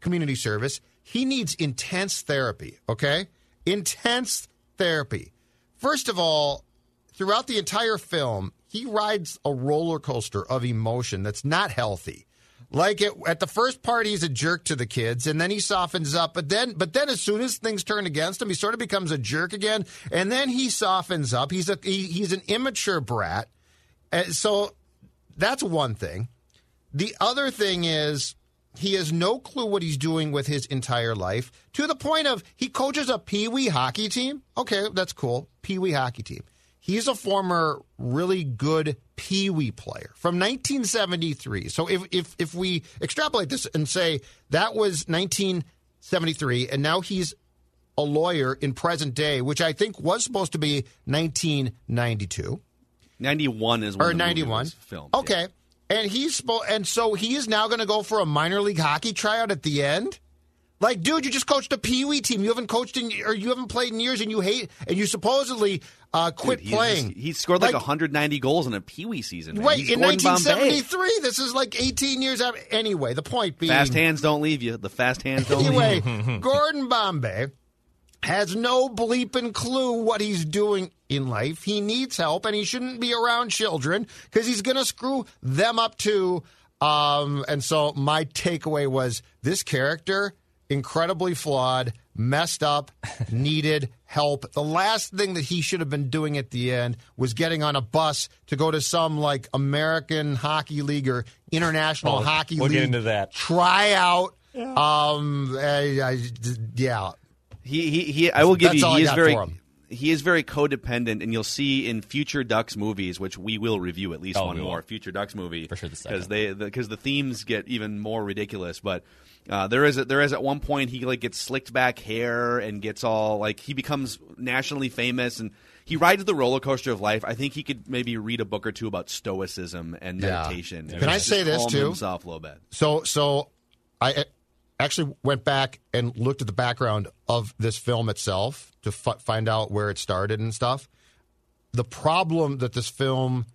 community service. He needs intense therapy, okay? Intense therapy. First of all, throughout the entire film, he rides a roller coaster of emotion that's not healthy. Like it, at the first part, he's a jerk to the kids, and then he softens up. But then, but then, as soon as things turn against him, he sort of becomes a jerk again, and then he softens up. He's a he, he's an immature brat. And so that's one thing. The other thing is he has no clue what he's doing with his entire life to the point of he coaches a pee wee hockey team. Okay, that's cool. Pee wee hockey team. He's a former really good pee wee player from 1973. So if, if, if we extrapolate this and say that was 1973 and now he's a lawyer in present day, which I think was supposed to be 1992 Ninety one is when or the movie 91 was filmed. okay and he's spo- and so he is now going to go for a minor league hockey tryout at the end like dude you just coached a pee-wee team you haven't coached in or you haven't played in years and you hate and you supposedly uh, quit Dude, playing just- he scored like, Like- 190 goals in a Pee Wee season. Man. wait in Gordon Bombay. 1973 this is like 18 years after anyway the point being Fast hands don't leave you. The fast hands don't anyway leave you. gordon bombay has no bleeping clue what he's doing in life. He needs help, and he shouldn't be around children because he's going to screw them up too. Um, and so my takeaway was this character incredibly flawed, messed up, needed help. The last thing that he should have been doing at the end was getting on a bus to go to some like American Hockey League or International Oh, Hockey we'll League get into that. tryout. Um, I, I, yeah. He, he, he I will give That's you. He is very, he is very codependent, and you'll see in future Ducks movies, which we will review at least Oh, one more future Ducks movie For sure because second. they because the, themes get even more ridiculous. But uh, there is a, there is at one point he like gets slicked back hair and gets all like he becomes nationally famous and. He rides the roller coaster of life. I think he could maybe read a book or two about stoicism and Yeah. meditation. Can I say this, too? Himself a little bit. So, so I actually went back and looked at the background of this film itself to f- find out where it started and stuff. The problem that this film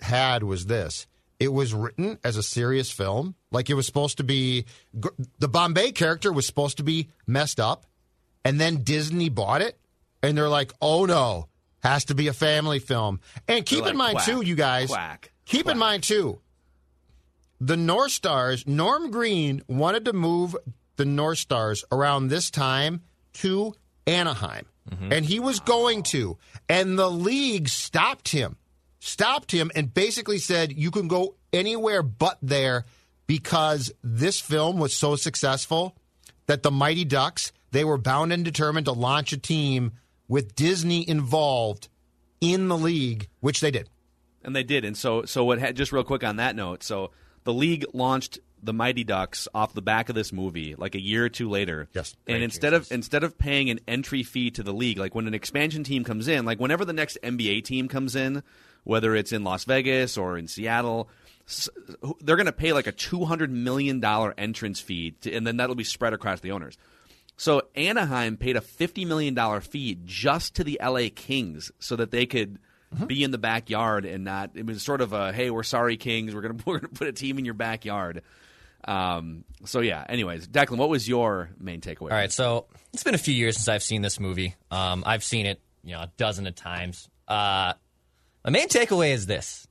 had was this: it was written as a serious film, like it was supposed to be. The Bombay character was supposed to be messed up, and then Disney bought it, and they're like, "Oh no." Has to be a family film. And keep They're in mind, quack, too, you guys, quack, keep in mind, too, the North Stars, Norm Green wanted to move the North Stars around this time to Anaheim. Mm-hmm. And he was going to. And the league stopped him, stopped him, and basically said, you can go anywhere but there because this film was so successful that the Mighty Ducks, they were bound and determined to launch a team with Disney involved in the league, which they did. And they did. And so, so what? Had, just real quick on that note. So the league launched the Mighty Ducks off the back of this movie, like a year or two later. Yes. And instead of instead of paying an entry fee to the league, like when an expansion team comes in, like whenever the next NBA team comes in, whether it's in Las Vegas or in Seattle. They're going to pay like a two hundred million dollar entrance fee, to, and then that'll be spread across the owners. So Anaheim paid a fifty million dollar fee just to the LA Kings so that they could be in the backyard and not. It was sort of a hey, we're sorry, Kings. We're gonna we're gonna put a team in your backyard. Um, so yeah. Anyways, Declan, what was your main takeaway? All right, so it's been a few years since I've seen this movie. Um, I've seen it, you know, a dozen of times. Uh, my main takeaway is this,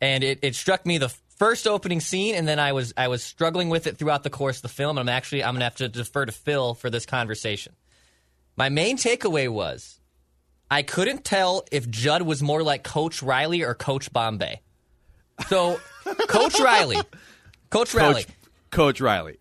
and it, it struck me the first opening scene, and then I was I was struggling with it throughout the course of the film. And I'm actually I'm gonna have to defer to Phil for this conversation. My main takeaway was I couldn't tell if Judd was more like Coach Riley or Coach Bombay. So, Coach Riley, Coach Riley, Coach Riley.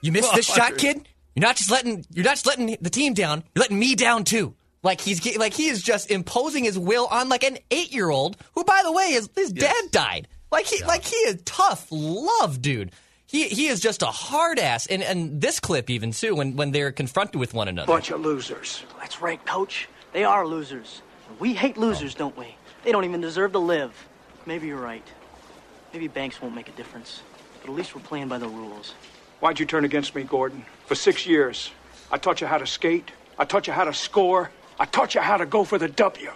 you missed this shot, kid. You're not just letting you're not just letting the team down. You're letting me down too. Like he's like he is just imposing his will on like an eight year old who, by the way, his his dad died. Like he like he is tough love, dude. He he is just a hard ass. And and this clip even too when when they're confronted with one another. Bunch of losers. That's right, coach. They are losers. We hate losers, don't we? They don't even deserve to live. Maybe you're right. Maybe Banks won't make a difference. But at least we're playing by the rules. Why'd you turn against me, Gordon? For six years, I taught you how to skate. I taught you how to score. I taught you how to go for the W.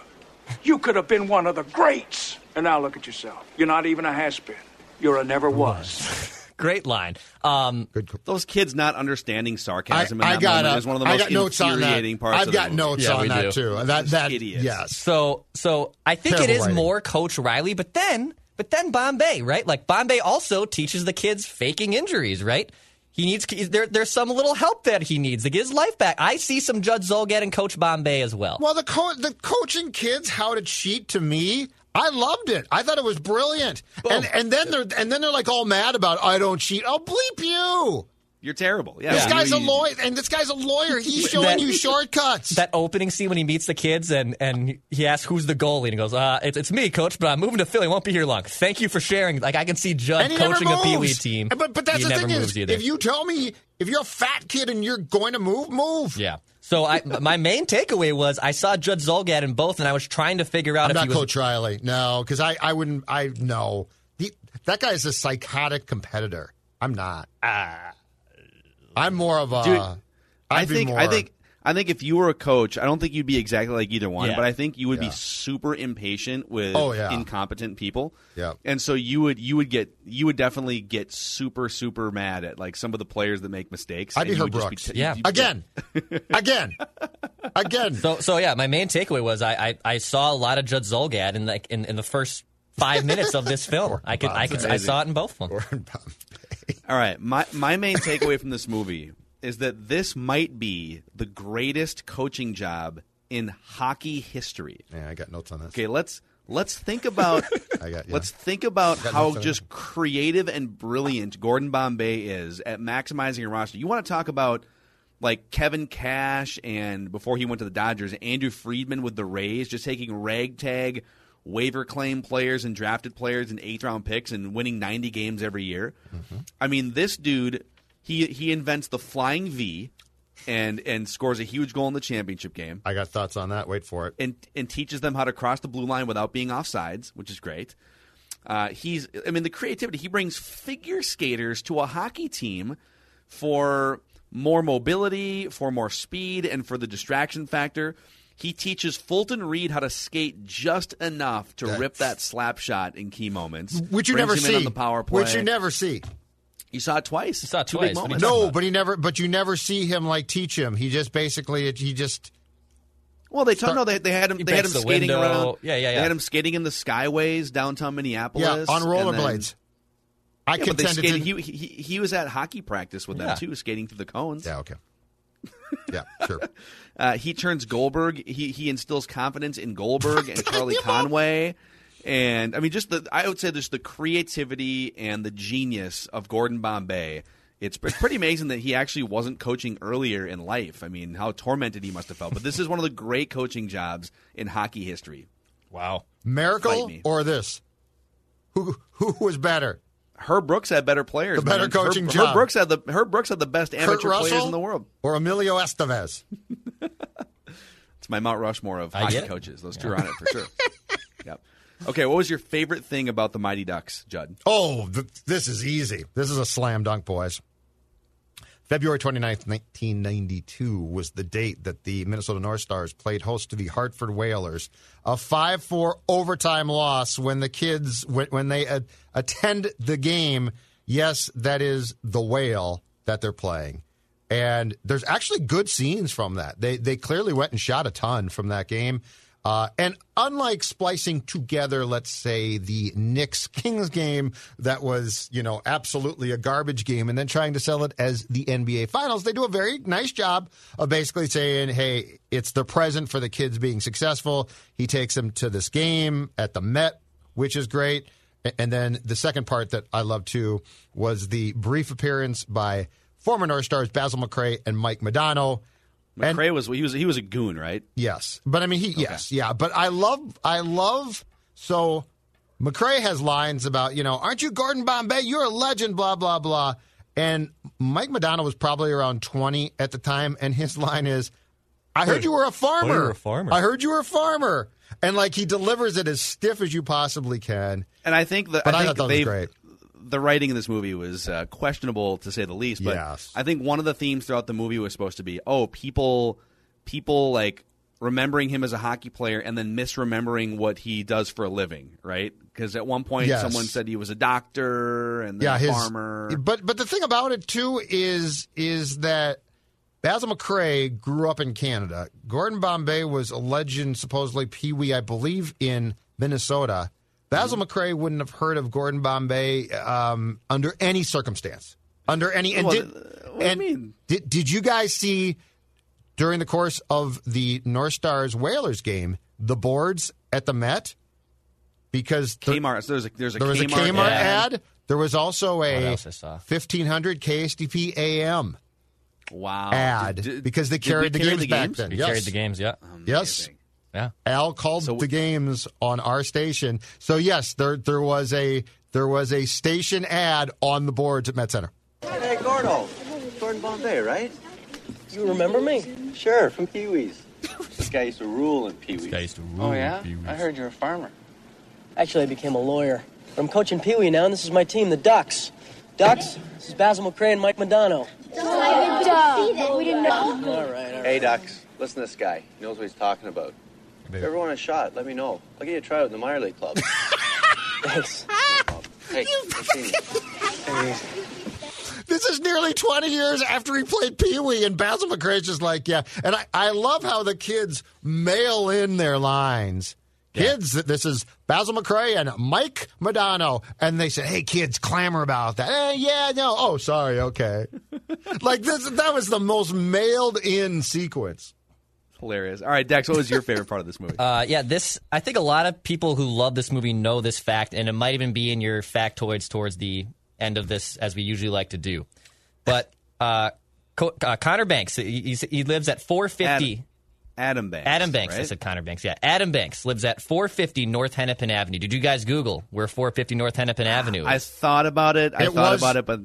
You could have been one of the greats. And now look at yourself. You're not even a has-been. You're a never was. Great line. Um, Those kids not understanding sarcasm in I got moment a- is one of the most notes on that. infuriating parts. I've of the got movie. notes on that too. That that idiots. yes. So so I think it Terrible is writing. more Coach Riley, but then but then Bombay, right? Like Bombay also teaches the kids faking injuries, right? He needs there. There's some little help that he needs to get his life back. I see some Judd Zulgad and Coach Bombay as well. Well, the co- the coaching kids how to cheat to me, I loved it. I thought it was brilliant. And and then they're and then they're like all mad about I don't cheat. I'll bleep you. You're terrible. Yeah, this guy's a lawyer, and this guy's a lawyer. He's showing That- you shortcuts. That opening scene when he meets the kids and, and he asks who's the goalie and he goes, uh, it's, it's me, coach, but I'm moving to Philly. Won't be here long. Thank you for sharing. Like I can see Judd and he never coaching a Pee Wee team. But but that's he the never thing moves is, either. if you tell me if you're a fat kid and you're going to move, move. yeah. So I, my main takeaway was I saw Judd Zulgad in both, and I was trying to figure out I'm if not he was Coach Riley. No, because I, I wouldn't. I no. He, that guy is a psychotic competitor. I'm not. Ah. I'm more of a. Dude, I think more, I think I think if you were a coach, I don't think you'd be exactly like either one, Yeah. but I think you would Yeah. be super impatient with Oh, yeah. incompetent people. Yeah. And so you would you would get you would definitely get super super mad at like some of the players that make mistakes. I'd be and you Herb Brooks. t- Yeah. Again. Again. Again. So, so yeah, my main takeaway was I, I, I saw a lot of Judd Zulgad in like in, in the first five minutes of this film. I could I could I saw it in both of them. All right, my my main takeaway from this movie is that this might be the greatest coaching job in hockey history. Yeah, I got notes on this. Okay, let's let's think about I got yeah. let's think about how just creative and brilliant Gordon Bombay is at maximizing your roster. You want to talk about like Kevin Cash and before he went to the Dodgers, Andrew Friedman with the Rays, just taking ragtag waiver claim players and drafted players and eighth round picks and winning 90 games every year. Mm-hmm. I mean, this dude, he he invents the flying V and and scores a huge goal in the championship game I got thoughts on that. Wait for it. and and teaches them how to cross the blue line without being offsides, which is great. Uh, he's, I mean, the creativity. He brings figure skaters to a hockey team for more mobility, for more speed, and for the distraction factor. He teaches Fulton Reed how to skate just enough to That's- rip that slap shot in key moments, Which you never see. on the power play. Which you never see. You saw it twice. You saw it Two twice. big What are you moments. No, but he never. But you never see him like teach him. He just basically he just Well, they told Start- no. They, they had him. They had him the skating window. around. Yeah, yeah, yeah. They had him skating in the skyways downtown Minneapolis. yeah on rollerblades. I Yeah, but they contended. skated, to- he, he he was at hockey practice with them Yeah. too, skating through the cones. yeah. Okay. Yeah. Sure. Uh, he turns Goldberg. He he instills confidence in Goldberg and Charlie Conway, and I mean, just the I would say just the creativity and the genius of Gordon Bombay. It's it's pretty amazing that he actually wasn't coaching earlier in life. I mean, how tormented he must have felt. But this is one of the great coaching jobs in hockey history. Wow. Miracle or this? Who who was better? Herb Brooks had better players. The better man. coaching Herb, job. Herb Brooks had the Herb Brooks had the best amateur Kurt players in the world. or Emilio Estevez? It's my Mount Rushmore of I hockey coaches. Those two are on it for sure. yep. Okay, what was your favorite thing about the Mighty Ducks, Judd? Oh, th- this is easy. This is a slam dunk, boys. February 29th, 1992 was the date that the Minnesota North Stars played host to the Hartford Whalers. A 5-4 overtime loss when the kids when, when they attend the game. Yes, that is the whale that they're playing. And there's actually good scenes from that. They they clearly went and shot a ton from that game. Uh, and unlike splicing together, let's say the Knicks Kings game that was, you know, absolutely a garbage game, and then trying to sell it as the NBA Finals, they do a very nice job of basically saying, "Hey, it's the present for the kids being successful." He takes them to this game at the Met, which is great. And then the second part that I love too was the brief appearance by former North Stars Basil McRae and Mike Modano. And- McRae was he was he was a goon, right? Yes, but I mean, he yes, yeah. But I love, I love. So McRae has lines about, you know, aren't you Gordon Bombay? You're a legend, blah blah blah. And Mike Modano was probably around twenty at the time, and his line is, "I heard you were a farmer. you were a farmer." I heard you were a farmer." And like he delivers it as stiff as you possibly can. And I think that But I, I thought think that was they great. The writing in this movie was uh, questionable to say the least. But Yes. I think one of the themes throughout the movie was supposed to be, oh, people, people like remembering him as a hockey player and then misremembering what he does for a living, right? Because at one point Yes. someone said he was a doctor and then yeah, a his, farmer. But but the thing about it too is is that Basil McRae grew up in Canada. Gordon Bombay was a legend, supposedly Pee Wee, I believe, in Minnesota. Basil. McRae wouldn't have heard of Gordon Bombay um, under any circumstance. Under any and Well, did, what do you mean? Did, did you guys see during the course of the North Stars Whalers game the boards at the Met? Because the- Kmart. So there's a there's a there was a Kmart, Kmart ad. There was also a else I saw? 1500 KSTP AM Wow. ad Did- did- because they carried the carry games the back then. You yes. carried the games, yeah. Yes. Yeah. Al called So- the games on our station. So yes, there there was a there was a station ad on the boards at Met Center. Hey, Gordo. Gordon Bombay, right? You remember me? Sure, from Pee Wee's. this guy used to rule in Pee Wee's. Guy used to Oh, rule yeah? Pee Wee's. I heard you're a farmer. Actually, I became a lawyer. But I'm coaching Pee Wee now, and this is my team, the Ducks. Ducks, this is Basil McRae and Mike Modano. Duh. We didn't know. All right, all Hey, Ducks, listen to this guy. He knows what he's talking about. If you ever want a shot, let me know. I'll get you a tryout in the minor league club. Thanks. Hey. This is nearly 20 years after he played Pee Wee, and Basil McRae's just like, yeah. And I, I love how the kids mail in their lines. Kids, this is Basil McRae and Mike Modano. And they say, hey, kids, clamor about that. Eh, yeah, no. Oh, sorry, okay. like, this, that was the most mailed in sequence. Hilarious. All right, Dex, what was your favorite part of this movie? Uh, yeah, this. I think a lot of people who love this movie know this fact, and it might even be in your factoids towards the end of this, as we usually like to do. But uh, Co- uh, Connor Banks, he, he lives at 450. Adam Banks. Adam Banks. I said Connor Banks. Yeah, Adam Banks lives at 450 North Hennepin Avenue. Did you guys Google where 450 North Hennepin Avenue I thought about it. I It thought was- about it, but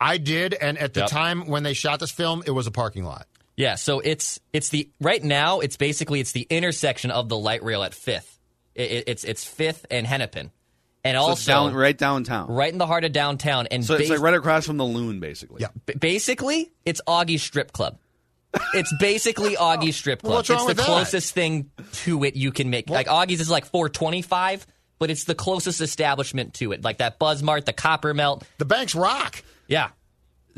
I did, and at the Yep. time when they shot this film, it was a parking lot. Yeah, so it's it's the right now it's basically it's the intersection of the light rail at Fifth. It, it- it's it's Fifth and Hennepin, and so also down, right downtown. right in the heart of downtown. And So it's like right across from the loon, basically. Yeah. b- basically it's Augie's Strip Club. It's basically Augie's Strip Club. Well, what's wrong it's with the that? closest thing to it you can make. like Augie's is like 425, but it's the closest establishment to it. Like that Buzz Mart, the Copper Melt. The Banks rock. Yeah.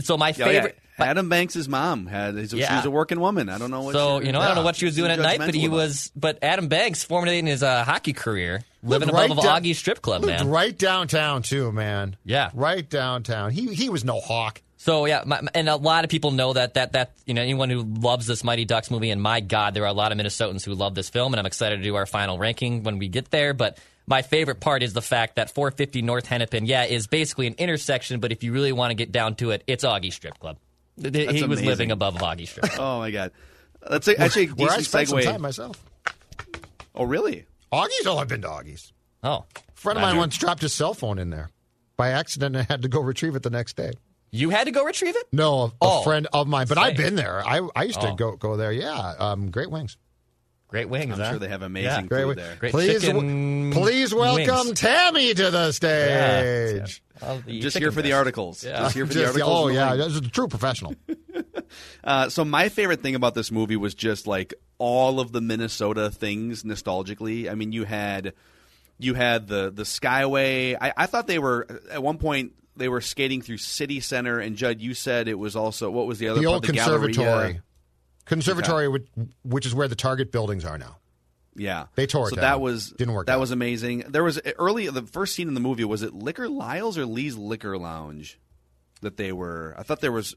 So my Yeah, oh, yeah. favorite. Adam Banks' mom had. She Yeah. was a working woman. I don't know what. So she- you know, I don't know what she was doing She's at night, but he about was. But Adam Banks, formulating his uh, hockey career, living Lived right above down- Augie's strip club, lived man. right downtown too, man. Yeah. right downtown. He he was no hawk. So yeah, my, and a lot of people know that that that you know anyone who loves this Mighty Ducks movie, and my God, there are a lot of Minnesotans who love this film, and I'm excited to do our final ranking when we get there. But my favorite part is the fact that 450 North Hennepin, yeah, is basically an intersection, but if you really want to get down to it, it's Augie Strip Club. Th- he was living above Augie Strip. Oh my god, that's a, actually a Where I decent spent some time myself. Oh really? Augie's. Oh, I've been to Augie's. Oh, A friend of mine once dropped his cell phone in there by accident and had to go retrieve it the next day. you had to go retrieve it. No, a, a Oh. friend of mine, but I've been there. I I used to Oh. go go there. Yeah, um, great wings. Great wings. I'm huh? sure they have Yeah. amazing Great food wings. there. Great please, chicken please welcome wings. Tammy to the Yeah. stage. Oh, the Just here for the articles. Just here for the articles. oh yeah, link. this is a true professional. Uh, so my favorite thing about this movie was just like all of the Minnesota things nostalgically. I mean, you had you had the the Skyway. I, I thought they were at one point they were skating through City Center, and Judd, you said it was also what was the other the part? old the Galleria. Conservatory, conservatory, which, which is where the Target buildings are now. Yeah, They tore it so down. that was Didn't work That out. was amazing. There was early the first scene in the movie was it Liquor Lyles or Lee's Liquor Lounge that they were. I thought there was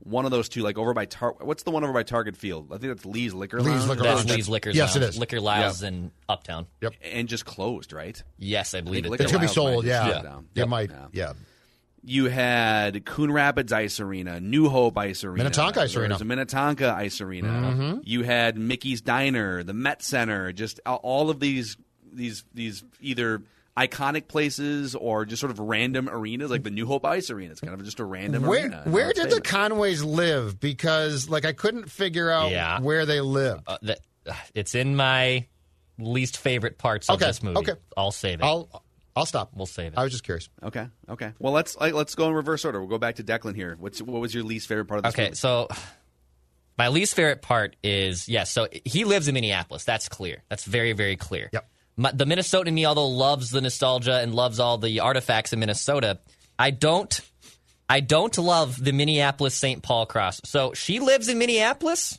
one of those two, like over by Tar. What's the one over by Target Field? I think that's Lee's Liquor Lee's Lounge. Liquor That's Lounge. Lee's Liquor's Yes, it Lounge. is. Liquor Lyles Yeah. in Uptown. Yep. and just closed, right? Yes, I believe think it. It's gonna be sold. might Yeah, just it Yep. might. Yeah. Yeah. You had Coon Rapids Ice Arena, New Hope Ice Arena, Minnetonka Ice Arena. a Minnetonka Ice Arena. Mhm. You had Mickey's Diner, the Met Center, just all of these these these either iconic places or just sort of random arenas, like the New Hope Ice Arena. It's kind of just a random Where arena. where It's did the. Conways live? Because like I couldn't figure out Yeah. where they lived. Uh, that, uh, it's in my least favorite parts of this movie. okay. I'll save it. I'll I'll stop. we'll save it. I was just curious. Okay, okay. Well, let's like, let's go in reverse order. We'll go back to Declan here. What's what was your least favorite part of this Okay, movie? so my least favorite part is yes. so he lives in Minneapolis. That's clear. That's very very clear. Yep. My, the Minnesotan in me, although loves the nostalgia and loves all the artifacts in Minnesota, I don't. I don't love the Minneapolis St. Paul cross. So she lives in Minneapolis,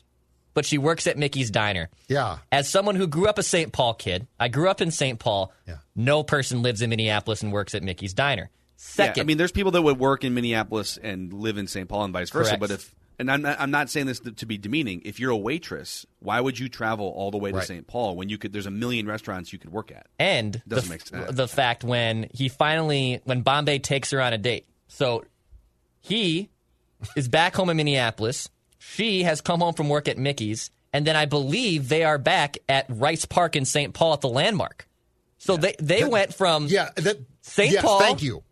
but she works at Mickey's Diner. Yeah. As someone who grew up a St. Paul kid, I grew up in St. Paul. Yeah. No person lives in Minneapolis and works at Mickey's Diner. Second, Yeah, I mean, there's people that would work in Minneapolis and live in St. Paul and vice versa. Correct. But if and I'm not, I'm not saying this to, to be demeaning. If you're a waitress, why would you travel all the way to Right. St. Paul when you could? There's a million restaurants you could work at. And the, Doesn't make sense. the fact when he finally, when Bombay takes her on a date. So he is back home in Minneapolis. She has come home from work at Mickey's. And then I believe they are back at Rice Park in St. Paul at the landmark. So they, they went from Yeah. That St. yes, Paul Thank you.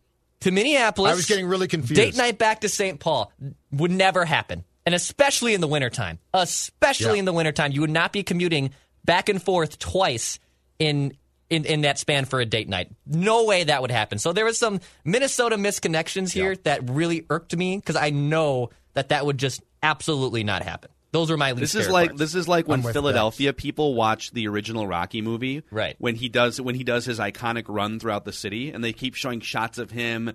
to Minneapolis. I was getting really confused. Date night back to St. Paul would never happen. And especially in the wintertime. Especially Yeah. in the wintertime. You would not be commuting back and forth twice in, in in that span for a date night. No way that would happen. So there was some Minnesota misconnections here that really irked me because I know that that would just absolutely not happen. Those were my least. This is like parts. this is like when I'm with Philadelphia people watch the original Rocky movie, Right. When he does when he does his iconic run throughout the city, and they keep showing shots of him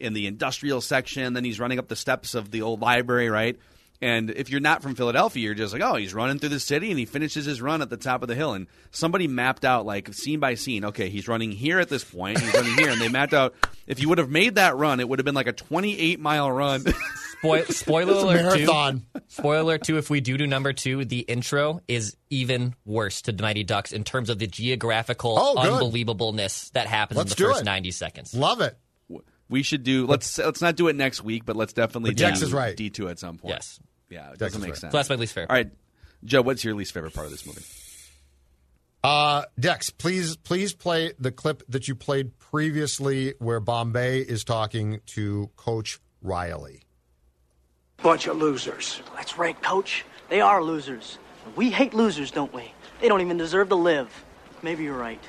in the industrial section. Then he's running up the steps of the old library, right? And if you're not from Philadelphia, you're just like, oh, he's running through the city and he finishes his run at the top of the hill. And somebody mapped out like scene by scene. Okay, he's running here at this point. He's running here, and they mapped out if you would have made that run, it would have been like a 28 mile run. Spoil, spoiler It's a alert marathon. Two, spoiler two. If we do do number two, the intro is even worse to the Mighty Ducks in terms of the geographical Oh, unbelievableness that happens Let's in the first it. ninety seconds. Love it. we should do let's let's not do it next week, but let's definitely But Dex do is right. D two at some point. Yes. Yeah, it Dex doesn't is make right. sense. So that's my least favorite. All right, Joe, what's your least favorite part of this movie? Uh, Dex, please, please play the clip that you played previously, where Bombay is talking to Coach Riley. Bunch of losers. That's right, coach. They are losers. We hate losers, don't we? They don't even deserve to live. Maybe you're right.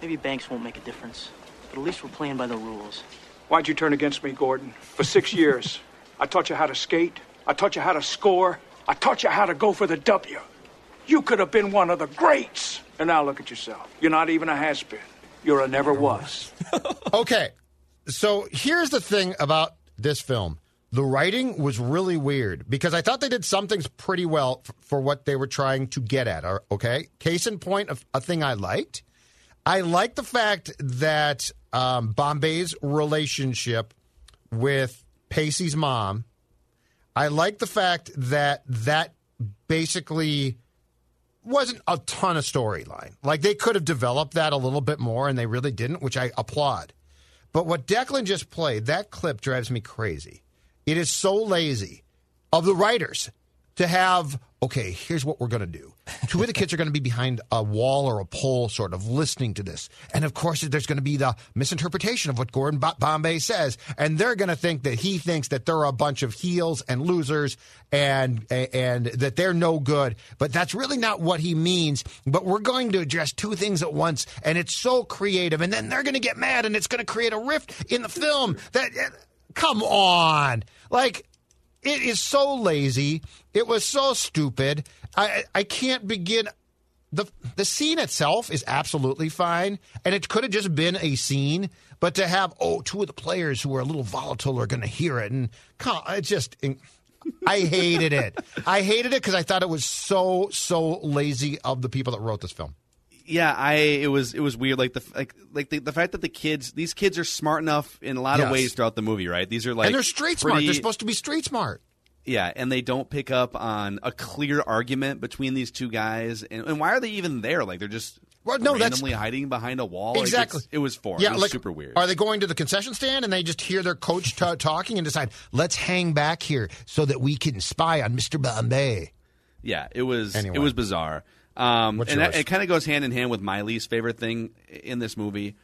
Maybe Banks won't make a difference. But at least we're playing by the rules. Why'd you turn against me, Gordon? For six years, I taught you how to skate. I taught you how to score. I taught you how to go for the W. You could have been one of the greats. And now look at yourself. You're not even a has been. You're a never was. Okay, so here's the thing about this film. The writing was really weird because I thought they did some things pretty well f- for what they were trying to get at. Okay, case in point, of a thing I liked. I like the fact that um, Bombay's relationship with Pacey's mom. I like the fact that that basically wasn't a ton of storyline. Like they could have developed that a little bit more, and they really didn't, which I applaud. But what Declan just played, that clip drives me crazy. It is so lazy of the writers to have, okay, here's what we're going to do. Two of the kids are going to be behind a wall or a pole, sort of listening to this. And of course, there's going to be the misinterpretation of what Gordon Bo- Bombay says. And they're going to think that he thinks that they're a bunch of heels and losers and, and that they're no good. But that's really not what he means. But we're going to address two things at once. And it's so creative. And then they're going to get mad and it's going to create a rift in the film that, come on. Like, it is so lazy. It was so stupid. I I can't begin. the The scene itself is absolutely fine, and it could have just been a scene. But to have oh, two of the players who are a little volatile are going to hear it, and come, it just. I hated it. I hated it because I thought it was so so lazy of the people that wrote this film. Yeah, I it was it was weird. Like the like like the, the fact that the kids these kids are smart enough in a lot Yes. of ways throughout the movie, right? These are like and they're street smart. They're supposed to be street smart. Yeah, and they don't pick up on a clear argument between these two guys. And, and why are they even there? Like they're just Well, no, that's- randomly hiding behind a wall. Exactly. it's- it was foreign. Yeah, it was like, super weird. Are they going to the concession stand and they just hear their coach t- talking and decide, let's hang back here so that we can spy on Mr. Bombay? Yeah, it was Anyway. it was bizarre. Um, What's and yours? that, it kind of goes hand in hand with my least favorite thing in this movie.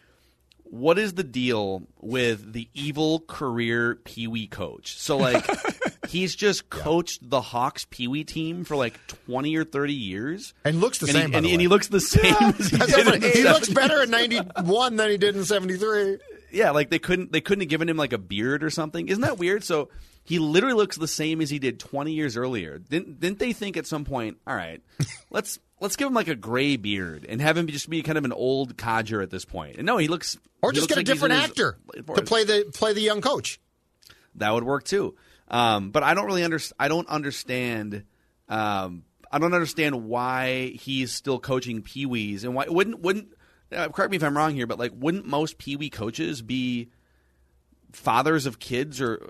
What is the deal with the evil career Pee Wee coach? So like he's just coached the Hawks Pee Wee team for like twenty or thirty years, And looks the and same, He, by and, the he- and he looks the same as he That's did. in he looks 70. better in 91 than he did in 73. Yeah, like they couldn't they couldn't have given him like a beard or something. Isn't that weird? So he literally looks the same as he did 20 years earlier. Didn't didn't they think at some point, all right, let's let's give him like a gray beard and have him just be kind of an old codger at this point. And no, he looks Or he just looks get a like he's different in his- actor to play the play the young coach. that would work too. Um, but I don't really understand. I don't understand. Um, I don't understand why he's still coaching Pee Wees and why wouldn't wouldn't. Uh, correct me if I'm wrong here, but like, wouldn't most Pee Wee coaches be fathers of kids or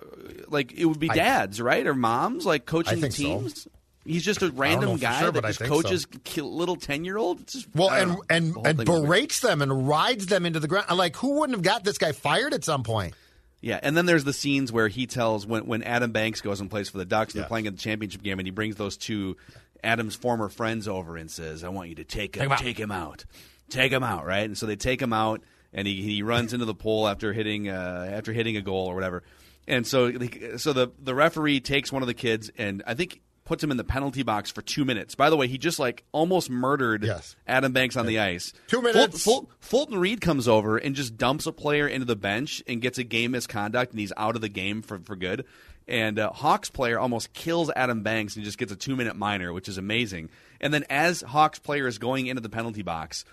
like it would be I- dads, right, or moms like coaching think so. Teams? He's just a random guy sure, that just coaches ki- little ten year olds. Well, and and and thing was weird. berates them and rides them into the ground. Like, who wouldn't have got this guy fired at some point? Yeah, and then there's the scenes where he tells when when Adam Banks goes and plays for the Ducks and Yeah. they're playing in the championship game, and he brings those two Adam's former friends over and says, "I want you to take him, him out." take him out, take him out." Right, and so they take him out, and he he runs into the pole after hitting uh, after hitting a goal or whatever, and so so the the referee takes one of the kids and I think puts him in the penalty box for two minutes. By the way, he just like almost murdered Adam Banks on the ice. Two minutes. Ful- Fulton Reed comes over and just dumps a player into the bench and gets a game misconduct, and he's out of the game for, for good. And uh, Hawks player almost kills Adam Banks and just gets a two minute minor, which is amazing. And then as Hawks player is going into the penalty box,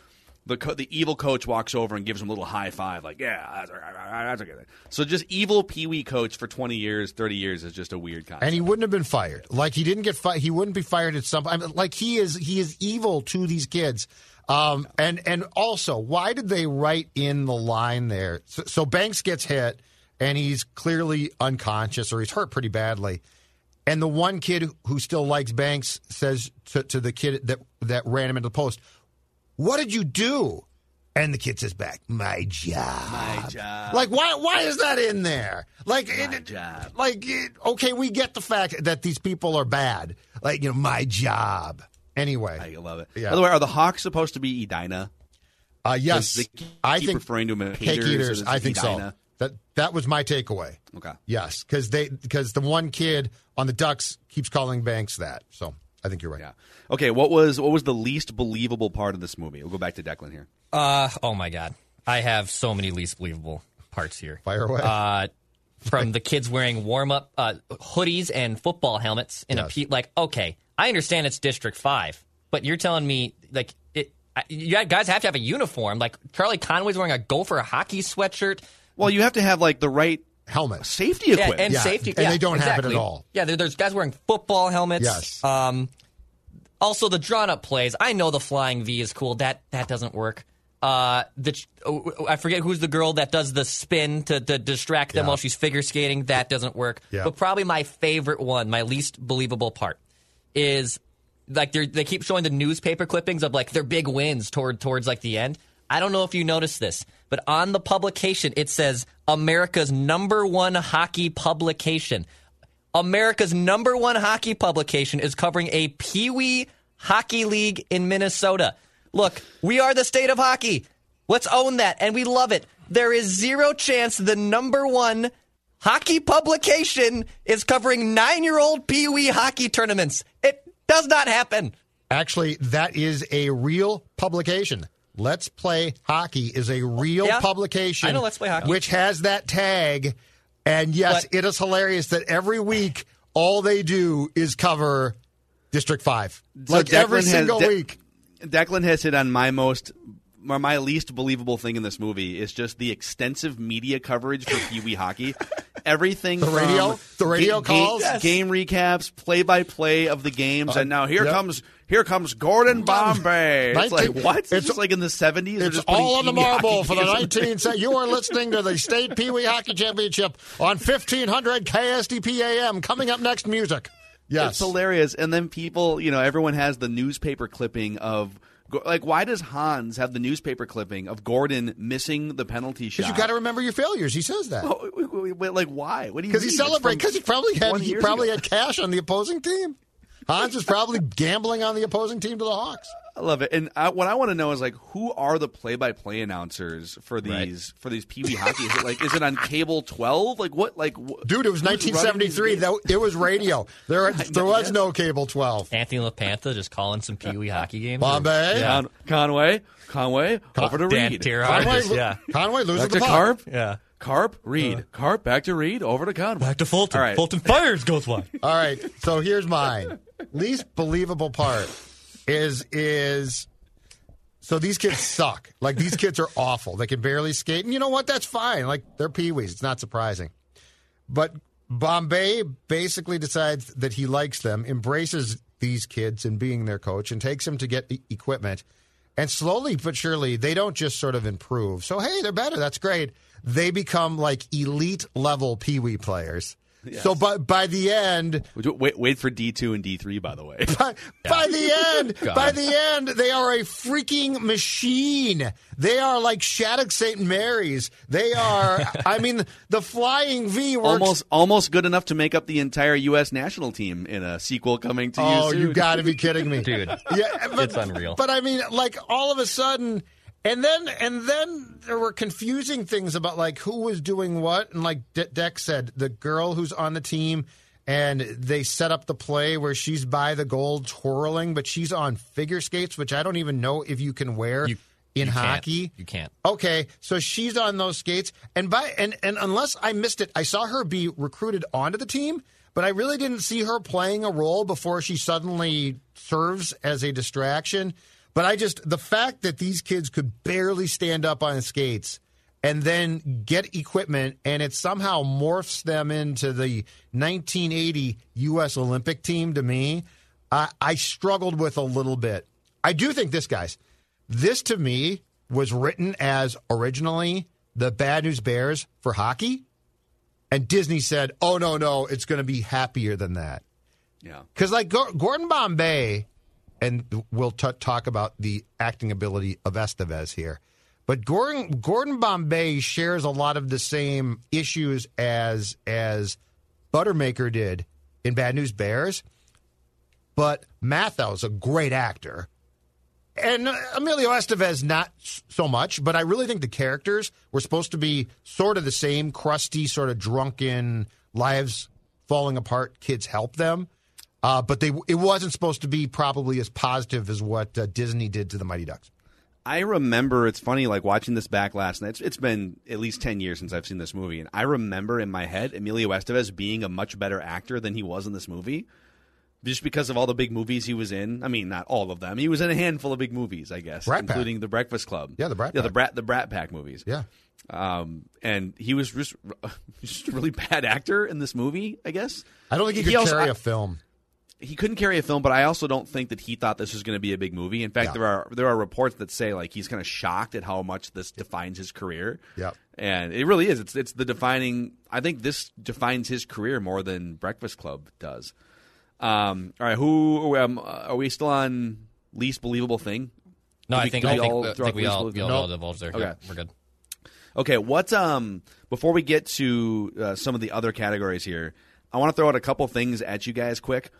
the co- the evil coach walks over and gives him a little high five, like yeah, that's, that's okay. So just evil Pee Wee coach for twenty years, thirty years is just a weird concept. and he wouldn't have been fired. Like he didn't get fired. He wouldn't be fired at some. I mean, like he is. He is evil to these kids. Um, and and also, why did they write in the line there? So, so Banks gets hit, and he's clearly unconscious, or he's hurt pretty badly. And the one kid who still likes Banks says to, to the kid that that ran him into the post, "What did you do?" And the kid says back, "My job." My job. Like why? Why is that in there? Like, it, job. like it, okay, we get the fact that these people are bad. Like you know, my job. Anyway, I love it. Yeah. By the way, are the Hawks supposed to be Edina? Uh, yes, I think referring to them as cake eaters. I think so. That that was my takeaway. Okay. Yes, because they because the one kid on the Ducks keeps calling Banks that. So I think you're right. Yeah. Okay. What was what was the least believable part of this movie? We'll go back to Declan here. Uh, oh my God. I have so many least believable parts here. Fire away. Uh, from the kids wearing warm up uh, hoodies and football helmets in a pe- like, okay, I understand it's District 5, but you're telling me, like, it, I, you guys have to have a uniform. Like, Charlie Conway's wearing a Gopher hockey sweatshirt. Well, you have to have like the right helmet, safety Yeah, equipment, and safety. and yeah, they don't have it at all. Yeah, there's guys wearing football helmets. Yes. Um, also, the drawn up plays. I know the flying V is cool. That that doesn't work. Uh, the oh, I forget who's the girl that does the spin to, to distract them Yeah. while she's figure skating. That doesn't work. Yeah. But probably my favorite one, my least believable part, is like they they keep showing the newspaper clippings of like their big wins toward towards like the end. I don't know if you noticed this, but on the publication it says America's number one hockey publication. America's number one hockey publication is covering a Pee Wee Hockey League in Minnesota. Look, we are the state of hockey. Let's own that, and we love it. There is zero chance the number one hockey publication is covering nine year old Pee Wee hockey tournaments. It does not happen. Actually, that is a real publication. Let's Play Hockey is a real Yeah, publication. I know Let's Play Hockey. Which has that tag. And yes, But- it is hilarious that every week all they do is cover District 5. So like every Declan has- single De- week. Declan has hit on my most, my least believable thing in this movie is just the extensive media coverage for Pee Wee hockey. Everything The from radio? The radio ga- ga- calls? Yes. game recaps, play by play of the games, Uh, and now here yep. comes here comes Gordon Bombay. It's like Nineteen- what? It's, like in the seventies. It's all on the marble for the 19th. You are listening to the State Pee Wee Hockey Championship on 1500 KSTP AM. Coming up next, music. Yes. It's hilarious. And then people, you know, everyone has the newspaper clipping of. Like, why does Hans have the newspaper clipping of Gordon missing the penalty shot? Because you got to remember your failures. He says that. Oh, wait, like why? What do you? Because he? Celebrated. Because he probably had he probably ago. had cash on the opposing team. Hans was probably gambling on the opposing team to the Hawks. I love it. And I, what I want to know is like, who are the play-by-play announcers for these for these Pee Wee hockey? Is it like, is it on cable twelve? Like what? Like wh- Dude, it was who's running these 1973. games? Though it was radio. There, there was no cable 12. Anthony LaPanta just calling some Pee Wee hockey games. Bombay. Yeah. Con- Conway, Conway, over to Dan Reed. Conway, just- yeah. Conway loses Back the to puck. Carp. Yeah. Carp, Reed. Uh. Carp, back to Reed. Over to Conway. Back to Fulton. All right. Fulton fires goes wide. All right, so here's mine. Least believable part is is so these kids suck. Like these kids are awful. They can barely skate, and you know what? That's fine. Like they're peewees. It's not surprising. But Bombay basically decides that he likes them, embraces these kids and being their coach, and takes them to get equipment. And slowly but surely, they don't just sort of improve. So hey, they're better. That's great. They become like elite level peewee players. So by by the end, Wait, wait for D two and D three. By the way, by, by the end, God. by the end, they are a freaking machine. They are like Shattuck St. Mary's. They are. I mean, the Flying V works. almost almost good enough to make up the entire U.S. national team in a sequel coming to you Oh, soon. you got to be kidding me, Dude, Yeah, but, it's unreal. But I mean, like all of a sudden, and then and then there were confusing things about like who was doing what, and like De- Deck said, the girl who's on the team and they set up the play where she's by the goal twirling, but she's on figure skates, which I don't even know if you can wear in you can't. hockey. You can't. Okay, so she's on those skates, and by and and unless I missed it, I saw her be recruited onto the team, but I really didn't see her playing a role before she suddenly serves as a distraction. But I just the fact that these kids could barely stand up on skates and then get equipment and it somehow morphs them into the 1980 U.S. Olympic team to me, I, I struggled with a little bit. I do think this, guys, this to me was written as originally the Bad News Bears for hockey. And Disney said, oh, no, no, it's going to be happier than that. Yeah. Because, like, Gordon Bombay, and we'll t- talk about the acting ability of Estevez here, but Gordon, Gordon Bombay shares a lot of the same issues as as Buttermaker did in Bad News Bears. But Matthau's a great actor. And Emilio Estevez, not so much, but I really think the characters were supposed to be sort of the same crusty, sort of drunken, lives falling apart, kids help them. Uh, but they it wasn't supposed to be probably as positive as what uh, Disney did to the Mighty Ducks. I remember it's funny like watching this back last night. It's, it's been at least ten years since I've seen this movie, and I remember in my head Emilio Estevez being a much better actor than he was in this movie, just because of all the big movies he was in. I mean, not all of them. He was in a handful of big movies, I guess, Brat Pack. including The Breakfast Club. Yeah, the Brat yeah, the Pack. Brat the Brat Pack movies. Yeah. Um, and he was just, just a really bad actor in this movie. I guess I don't think he could also- carry I- a film. He couldn't carry a film, but I also don't think that he thought this was going to be a big movie. In fact, Yeah. there are there are reports that say like he's kind of shocked at how much this defines his career. Yep. and it really is. It's it's the defining. I think this defines his career more than Breakfast Club does. Um, all right, who um, are we still on least believable thing? No, Did I we- think I we think, all I throw think we least all we believable? all No? divulged there. Okay. Yeah, we're good. Okay, what um before we get to uh, some of the other categories here, I want to throw out a couple things at you guys quick.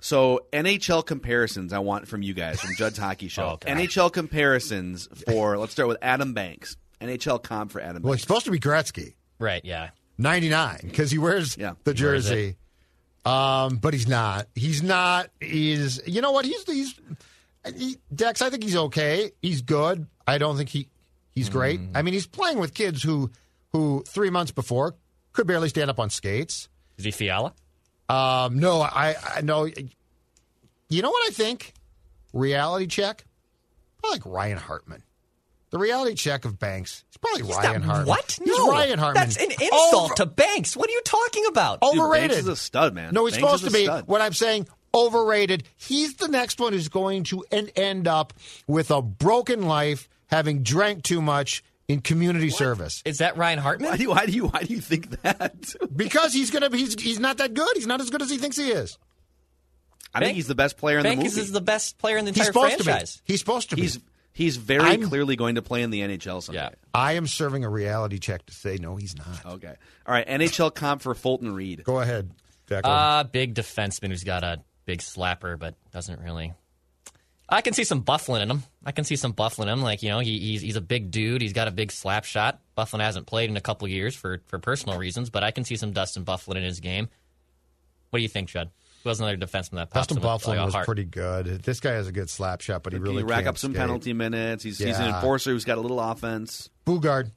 So NHL comparisons I want from you guys from Judd's Hockey Show. Oh, God. NHL comparisons for let's start with Adam Banks. NHL comp for Adam Well, Banks. he's supposed to be Gretzky, Right? Yeah. 99, because he wears Yeah. the He wears jersey. Um, but he's not. He's not. He's. You know what? He's. He's. He, Dex, I think he's okay. He's good. I don't think he. He's great. Mm. I mean, he's playing with kids who, who three months before could barely stand up on skates. Is he Fiala? Um, no, I, I know. You know what I think? Reality check. I like Ryan Hartman. The reality check of Banks. It's probably Ryan Not- Hartman. What? He's no, Ryan Hartman. That's an insult Over- to Banks. What are you talking about? Dude, overrated. Banks is a stud, man. No, he's Banks supposed to be. stud. What I'm saying, overrated. He's the next one who's going to end, end up with a broken life, having drank too much in community service. Is that Ryan Hartman? Why do you why do you why do you think that? Because he's gonna. He's, he's not that good. He's not as good as he thinks he is. I think he's the best player in Banks the movie. is the best player in the He's entire supposed franchise. to be. He's supposed to be. He's he's very I'm- clearly going to play in the NHL someday. Yeah. I am serving a reality check to say no, he's not. Okay. All right. NHL comp for Fulton Reed. Go ahead, Declan. Uh, big defenseman who's got a big slapper, but doesn't really. I can see some Byfuglien in him. I can see some Byfuglien in him. Like, you know, he, he's, he's a big dude. He's got a big slap shot. Byfuglien hasn't played in a couple years for, for personal reasons, but I can see some Dustin Byfuglien in his game. What do you think, Judd? Who was another defenseman that pops Dustin in with, like, Byfuglien was heart? pretty good. This guy has a good slap shot, but he He really rack can't up some skate. penalty minutes. He's, he's an enforcer who's got a little offense. Boogaard.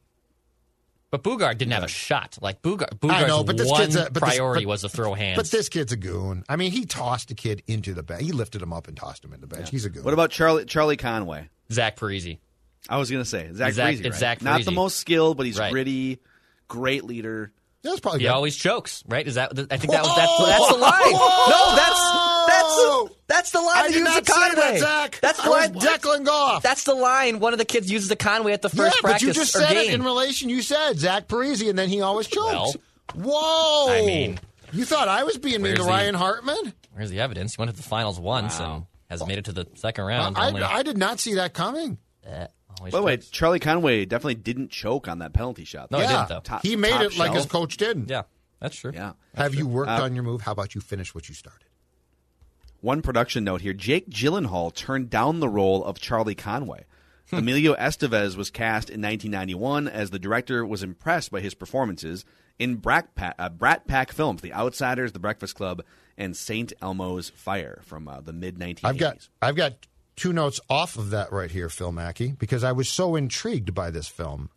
But Boogaard didn't have a shot. Like Boogaard, I know, but this one kid's a, but this- priority but- was to throw hands. But this kid's a goon. I mean, he tossed a kid into the bench. He lifted him up and tossed him into the bench. He's a goon. What about Charlie Charlie Conway? Zach Parise. I was gonna say Zach, Zach- Parise, right? Zach Not the most skilled, but he's Right. gritty, great leader. That's probably He good. always chokes, right? Is that? I think that was that's, that's the line. No, that's that's that's the line. I they use say Conway. that, Zach. That's the I line. Declan Goff. That's the line. One of the kids uses the Conway at the first yeah, first but you just said game. it in relation. You said Zach Parise, and then he always chokes. Whoa! I mean, you thought I was being mean to Ryan Hartman? Where's the evidence? He went to the finals once and has made it to the second round. I, only, I did not see that coming. Always By the way. Charlie Conway definitely didn't choke on that penalty shot. No, he didn't, though. Top- he made top it like his coach did. Yeah, that's true. Yeah. Have you worked Uh, on your move? How about you finish what you started? One production note here: Jake Gyllenhaal turned down the role of Charlie Conway. Emilio Estevez was cast in 1991 as the director was impressed by his performances in Brat Pack, uh, Brat Pack films, The Outsiders, The Breakfast Club, and St. Elmo's Fire from uh, the mid 1980s. I've got I've got two notes off of that right here, Phil Mackey, because I was so intrigued by this film.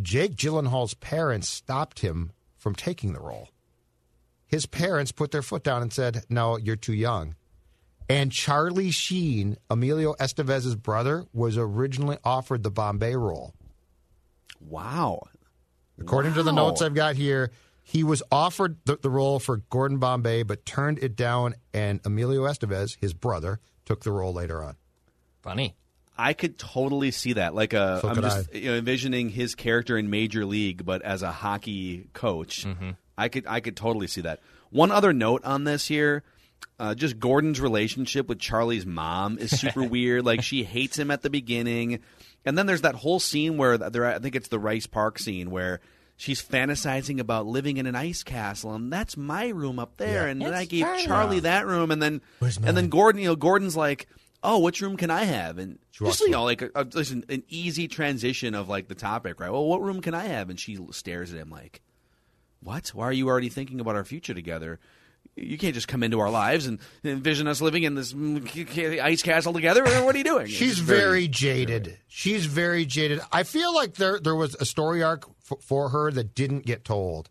Jake Gyllenhaal's parents stopped him from taking the role. His parents put their foot down and said, "No, you're too young." And Charlie Sheen, Emilio Estevez's brother, was originally offered the Bombay role. Wow. According to the notes I've got here, he was offered the, the role for Gordon Bombay, but turned it down, and Emilio Estevez, his brother, took the role later on. Funny. I could totally see that. Like a, So I'm just you know, envisioning his character in Major League, but as a hockey coach. I could I could totally see that. One other note on this here, uh, just Gordon's relationship with Charlie's mom is super weird. Like she hates him at the beginning, and then there's that whole scene where there I think it's the Rice Park scene where. She's fantasizing about living in an ice castle, and that's my room up there. Yeah. And then I gave Charlie. Charlie that room, and then and then? Gordon, you know, Gordon's like, "Oh, which room can I have?" And She just you know, like a, a, just an, an easy transition of like the topic, right? Well, what room can I have? And she stares at him like, "What? Why are you already thinking about our future together? You can't just come into our lives and envision us living in this mm, ice castle together. What are you doing?" She's It's very, jaded. She's very jaded. I feel like there there was a story arc f- for her that didn't get told,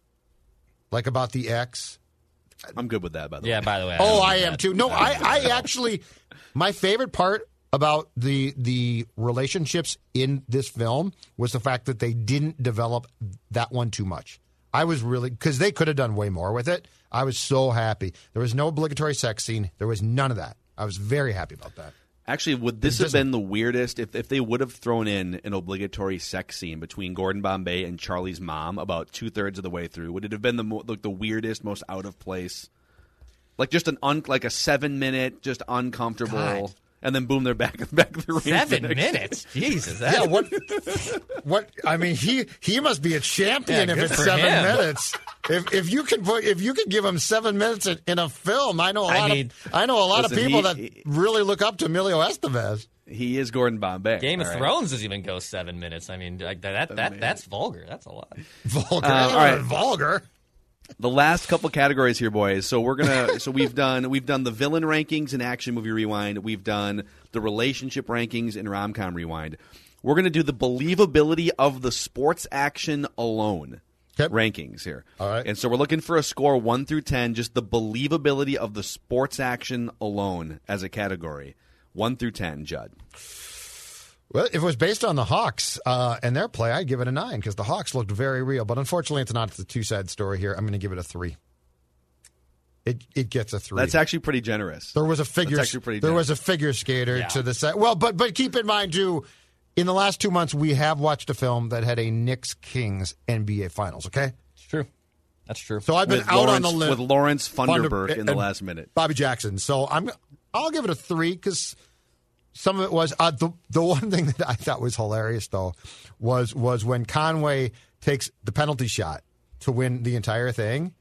like about the ex. I'm good with that, by the Yeah, way. Yeah, by the way. Oh, I am that. too. No, I, I actually, my favorite part about the the relationships in this film was the fact that they didn't develop that one too much. I was really because they could have done way more with it. I was so happy. There was no obligatory sex scene. There was none of that. I was very happy about that. Actually, would this have been the weirdest if, if they would have thrown in an obligatory sex scene between Gordon Bombay and Charlie's mom about two thirds of the way through? Would it have been the mo- like the weirdest, most out of place, like just an un, like a seven minute, just uncomfortable, God. And then boom, they're back at the back at the ring. Seven the minutes? day. Jesus. That, Yeah, what? What? I mean, he he must be a champion Yeah, if it's seven him. minutes. If if you can put if you can give him seven minutes in, in a film, I know a I lot mean, of I know a lot listen, of people he- that he- really look up to Emilio Estevez. He is Gordon Bombay. Game of all right? Thrones doesn't even go seven minutes. I mean, like, that that that's vulgar. That's a lot. Vulgar, Uh, all right. vulgar. The last couple categories here, boys. So we're gonna. so we've done we've done the villain rankings in Action Movie Rewind. We've done the relationship rankings in Rom Com Rewind. We're gonna do the believability of the sports action alone rankings here. All right. And so we're looking for a score one through ten, just the believability of the sports action alone as a category. One through ten, Judd. Well, if it was based on the Hawks uh, and their play, I'd give it a nine because the Hawks looked very real. But unfortunately, it's not. It's a two side story here. I'm going to give it a three. It it gets a three. That's actually pretty generous. There was a figure. That's actually pretty there generous. was a figure skater Yeah. to the side. Well, but but keep in mind too. In the last two months, we have watched a film that had a Knicks Kings NBA Finals. Okay, It's true. That's true. so I've been with out Lawrence, on the limb with Lawrence Thunder- Funderburke in the last minute. Bobby Jackson. So I'm I'll give it a three because some of it was uh, the the one thing that I thought was hilarious though was was when Conway takes the penalty shot to win the entire thing,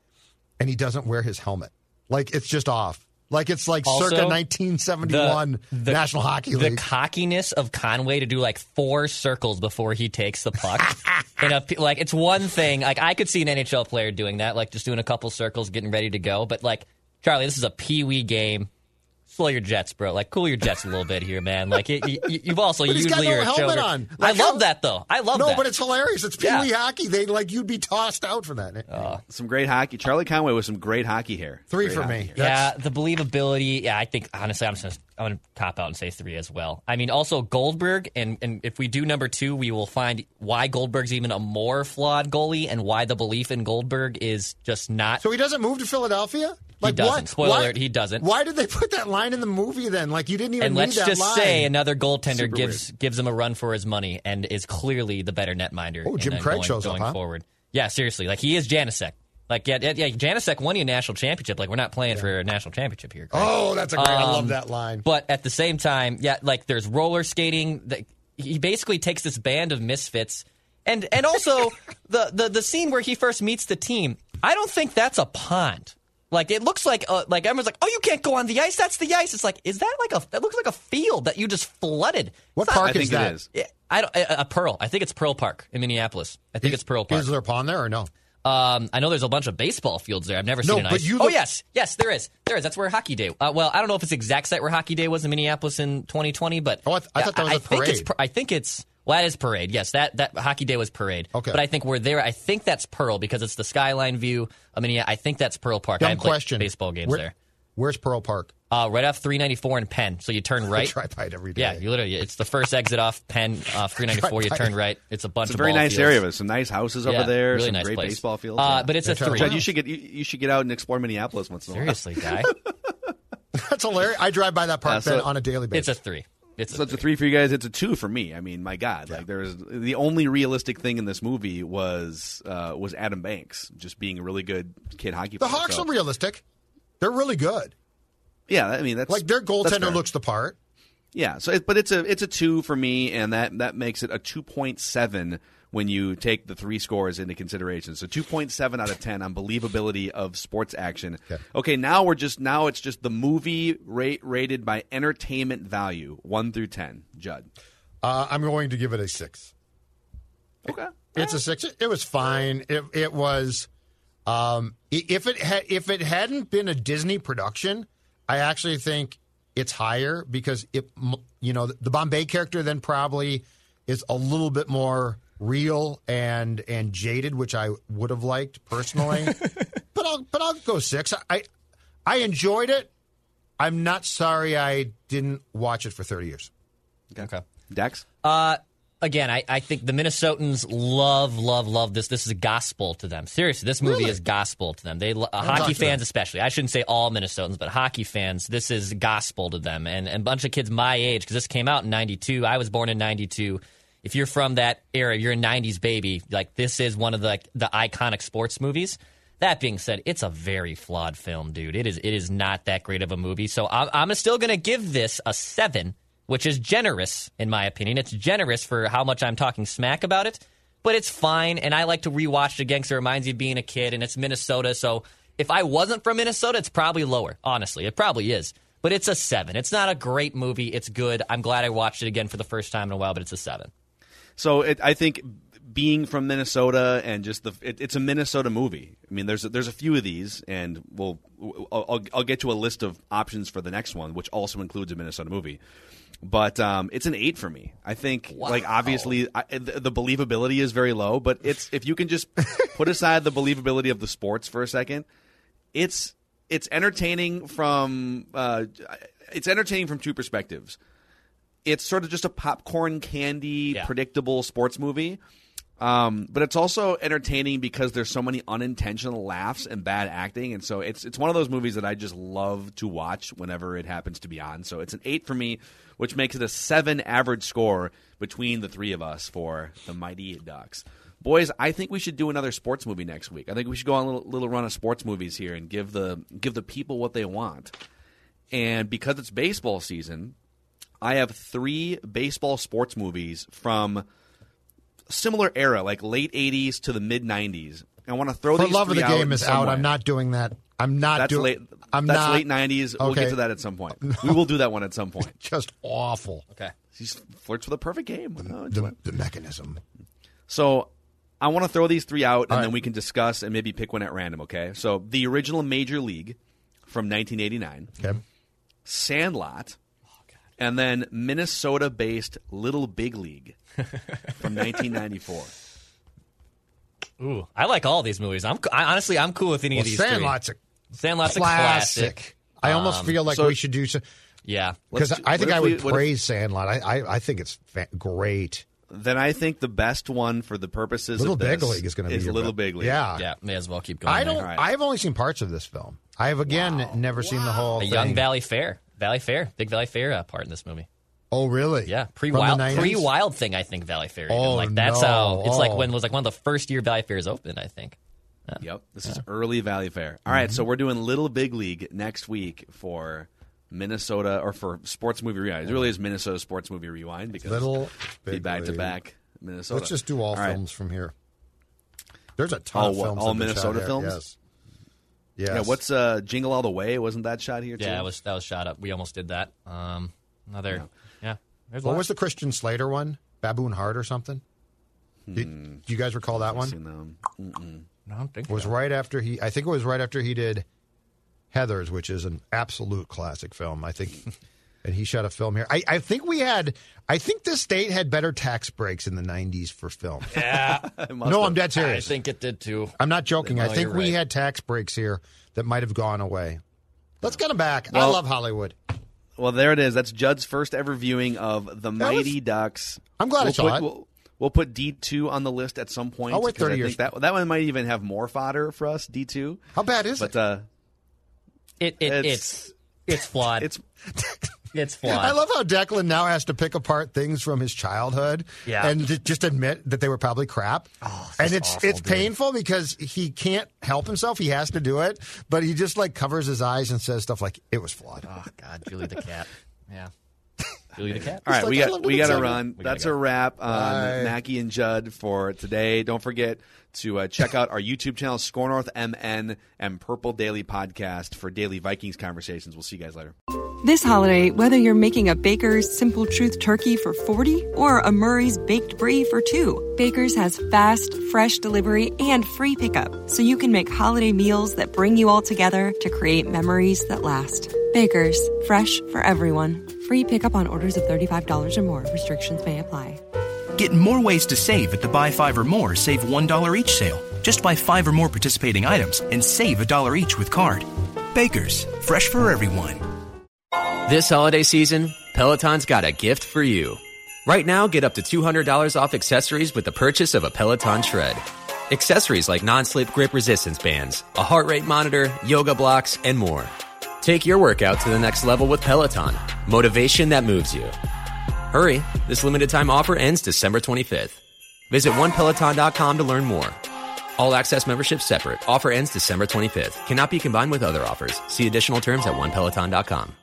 and he doesn't wear his helmet. Like it's just off. Like it's like Also, circa 1971 the- National Hockey League. the cockiness of Conway to do like four circles before he takes the puck. in a, like it's one thing. Like I could see an NHL player doing that, like just doing a couple circles, getting ready to go. But like Charlie, this is a pee wee game. Slow your jets, bro. Like cool your jets a little bit here, man. Like it, you, you've also But he's got usually no a helmet shoulder- on. I love how- that though. I love that. no, that. but it's hilarious. It's Pee Yeah. Wee hockey. They like you'd be tossed out for that. Uh, some great hockey. Charlie Conway with some great hockey hair. Three Great for me. hair. Yeah, the believability. Yeah, I think honestly, I'm just gonna, I'm gonna cop out and say three as well. I mean, also Goldberg, and and if we do number two, we will find why Goldberg's even a more flawed goalie, and why the belief in Goldberg is just not. So he doesn't move to Philadelphia. Like doesn't. What? Spoiler Why- alert, he doesn't. Why did they put that line in the movie then? Like you didn't even and need let's that just line. say another goaltender Super gives gives him a run for his money and is clearly the better netminder. Oh, Jim and, uh, Craig going, shows up, going huh? forward. Yeah, seriously, like he is Janaszak. Like yeah, yeah, yeah, Janaszak won you a national championship. Like we're not playing for a national championship here. Craig. Oh, that's a great. I love Um, that line. But at the same time, yeah, like there's roller skating. That he basically takes this band of misfits, and and also the, the the scene where he first meets the team. I don't think that's a pond. Like it looks like uh, like everyone's like, oh, you can't go on the ice. That's the ice. It's like, is that like a? That looks like a field that you just flooded. What It's not- park I think is it that? is. Yeah, I don't. A, a Pearl. I think it's Pearl Park in Minneapolis. I think it's Pearl Park. Is there a pond there or no? Um, I know there's a bunch of baseball fields there. I've never No, seen an but ice. you oh yes, yes, there is. There is. That's where Hockey Day. Uh, well, I don't know if it's the exact site where Hockey Day was in Minneapolis in 2020, but Oh, I th- I thought that was I a think it's. parade. I think it's. Well, that is parade. Yes, that that Hockey Day was parade. Okay. but I think we're there. I think that's Pearl because it's the skyline view. I mean, yeah, I think that's Pearl Park. I Dumb haven't question. baseball games Where- there. Where's Pearl Park? Uh, right off 394 in Penn. So you turn right. I drive by it every day. Yeah, you literally. It's the first exit off Penn, uh, 394. You turn right. It's a bunch It's a of very ball nice fields. area. There's some nice houses Yeah, over there. really some nice great place. baseball fields. Uh, yeah. but it's a three. Judd, you should get you, you should get out and explore Minneapolis once in a while. Seriously, guy. That's hilarious. I drive by that park Uh, so- on a daily basis. It's a three. It's So it's a three for you guys. It's a two for me. I mean, my God, like there's the only realistic thing in this movie was uh, was Adam Banks just being a really good kid hockey the player. Hawks So- are realistic. They're really good. Yeah, I mean that's Like their goaltender looks the part. Yeah, so it, but it's a it's a two for me, and that that makes it a two point seven when you take the three scores into consideration. So two point seven out of ten on believability of sports action. Okay. now we're just now it's just the movie rate rated by entertainment value one through ten. Judd. Uh, I'm going to give it a six. Okay. It's a six. It was fine. It, it was. Um, if it had if it hadn't been a Disney production, I actually think it's higher because it you know the Bombay character then probably is a little bit more real and and jaded, which I would have liked personally. but I'll but I'll go six. I I enjoyed it. I'm not sorry I didn't watch it for 30 years. Okay. Dex? Uh, again, I, I think the Minnesotans love, love, love this. This is a gospel to them. Seriously, this movie Really? is gospel to them. They uh, hockey to them. fans, especially. I shouldn't say all Minnesotans, but hockey fans. This is gospel to them, and, and a bunch of kids my age because this came out in '92. I was born in '92. If you're from that era, you're a '90s baby. Like this is one of the like, the iconic sports movies. That being said, it's a very flawed film, dude. It is it is not that great of a movie. So I'm, I'm still going to give this a seven, which is generous in my opinion. It's generous for how much I'm talking smack about it, but it's fine. And I like to rewatch it again because it reminds me of being a kid, and it's Minnesota. So if I wasn't from Minnesota, it's probably lower. Honestly, it probably is. But it's a seven. It's not a great movie. It's good. I'm glad I watched it again for the first time in a while, but it's a seven. So it, I think being from Minnesota and just the it, it's a Minnesota movie. I mean, there's a, there's a few of these, and we'll I'll, I'll- get to a list of options for the next one, which also includes a Minnesota movie. But um, it's an eight for me. I think, like obviously, I, the, the believability is very low. But it's if you can just put aside the believability of the sports for a second, it's it's entertaining from uh, it's entertaining from two perspectives it's sort of just a popcorn candy, predictable sports movie. Um, but it's also entertaining because there's so many unintentional laughs and bad acting, and so it's it's one of those movies that I just love to watch whenever it happens to be on. So it's an eight for me, which makes it a seven average score between the three of us for the Mighty Ducks. Boys, I think we should do another sports movie next week. I think we should go on a little, little run of sports movies here and give the give the people what they want. And because it's baseball season, I have three baseball sports movies from similar era, like late '80s to the mid '90s. I want to throw For these love of the out game is out. somewhere. I'm not doing that. I'm not That's doing. late. I'm that's not, late '90s. We'll get to that at some point. We will do that one at some point. Just awful. Okay. He flirts with a perfect game. Oh, it's The, the mechanism. So I want to throw these three out, and All then we can discuss and maybe pick one at random. Okay. So the original Major League from 1989. Okay. Sandlot. And then Minnesota-based Little Big League from 1994. Ooh, I like all these movies. I'm I, honestly I'm cool with any Well, of these. Sandlot's three. a Sandlot's classic. a classic. I almost Um, feel like so- we should do some. Yeah, Because I think I would we- what if- praise Sandlot. I, I I think it's fa- great. Then I think the best one for the purposes Little of this Big League is going to be your Little. Big League. Yeah, yeah, may as well keep going. I don't. I've only seen parts of this film. I have again never seen the whole A thing. young Valleyfair, Valleyfair, big Valleyfair uh, part in this movie. Oh, really? Yeah, pre From the wild, pre wild thing. I think Valleyfair. even. Oh, like that's no. how it's like Oh. when it was like one of the first year Valleyfairs opened. I think. Yep. This is early Valleyfair. All right, Mm-hmm. so we're doing Little Big League next week for Minnesota or for Sports Movie Rewind. It really is Minnesota Sports Movie Rewind because Little be back to back Minnesota. Let's just do all films from here. There's a ton All of films. all that have been shot Minnesota films? Yes. Yes. Yeah. What's uh, Jingle All the Way? Wasn't that shot here too? Yeah, that was that was shot up. We almost did that. Um, another, yeah. There's What was the Christian Slater one? Baboon Heart or something? Do, do you guys recall that one? Seen them. No, I don't think It was so. right after he. I think it was right after he did Heather's, which is an absolute classic film. I think, and he shot a film here. I, I think we had. I think the state had better tax breaks in the '90s for film. Yeah. no, I'm dead serious. I think it did too. I'm not joking. No, I think we right. had tax breaks here that might have gone away. Let's get them back. I love Hollywood. Well, there it is. That's Judd's first ever viewing of The was- Mighty Ducks. I'm glad I we'll saw put, it. We'll, we'll put D two on the list at some point. I'll wait 'cause I 30 years. That that one might even have more fodder for us. D two. How bad is but, it? uh, It, it It's- it's it's flawed. It's it's flawed. I love how Declan now has to pick apart things from his childhood Yeah. and just admit that they were probably crap. Oh, and it's awful, it's dude. painful because he can't help himself. He has to do it, but he just like covers his eyes and says stuff like it was flawed. Oh God, Julie the cat. Yeah, Julie the cat. All right, like, we got loved we got to run. We That's go. a wrap on Bye. Mackey and Judd for today. Don't forget to uh, check out our YouTube channel, Score North MN and Purple Daily Podcast for daily Vikings conversations. We'll see you guys later. This holiday, whether you're making a Baker's Simple Truth turkey for 40 or a Murray's Baked Brie for 2, Baker's has fast, fresh delivery and free pickup, so you can make holiday meals that bring you all together to create memories that last. Baker's, fresh for everyone. Free pickup on orders of $35 or more. Restrictions may apply. Get more ways to save at the Buy Five or More Save $1 each sale. Just buy five or more participating items and save a dollar each with card. Baker's, fresh for everyone. This holiday season, Peloton's got a gift for you. Right now, get up to $200 off accessories with the purchase of a Peloton Tread. Accessories like non slip grip resistance bands, a heart rate monitor, yoga blocks, and more. Take your workout to the next level with Peloton. Motivation that moves you. Hurry, this limited time offer ends December 25th. Visit onepeloton.com to learn more. All access membership separate. Offer ends December 25th. Cannot be combined with other offers. See additional terms at onepeloton.com.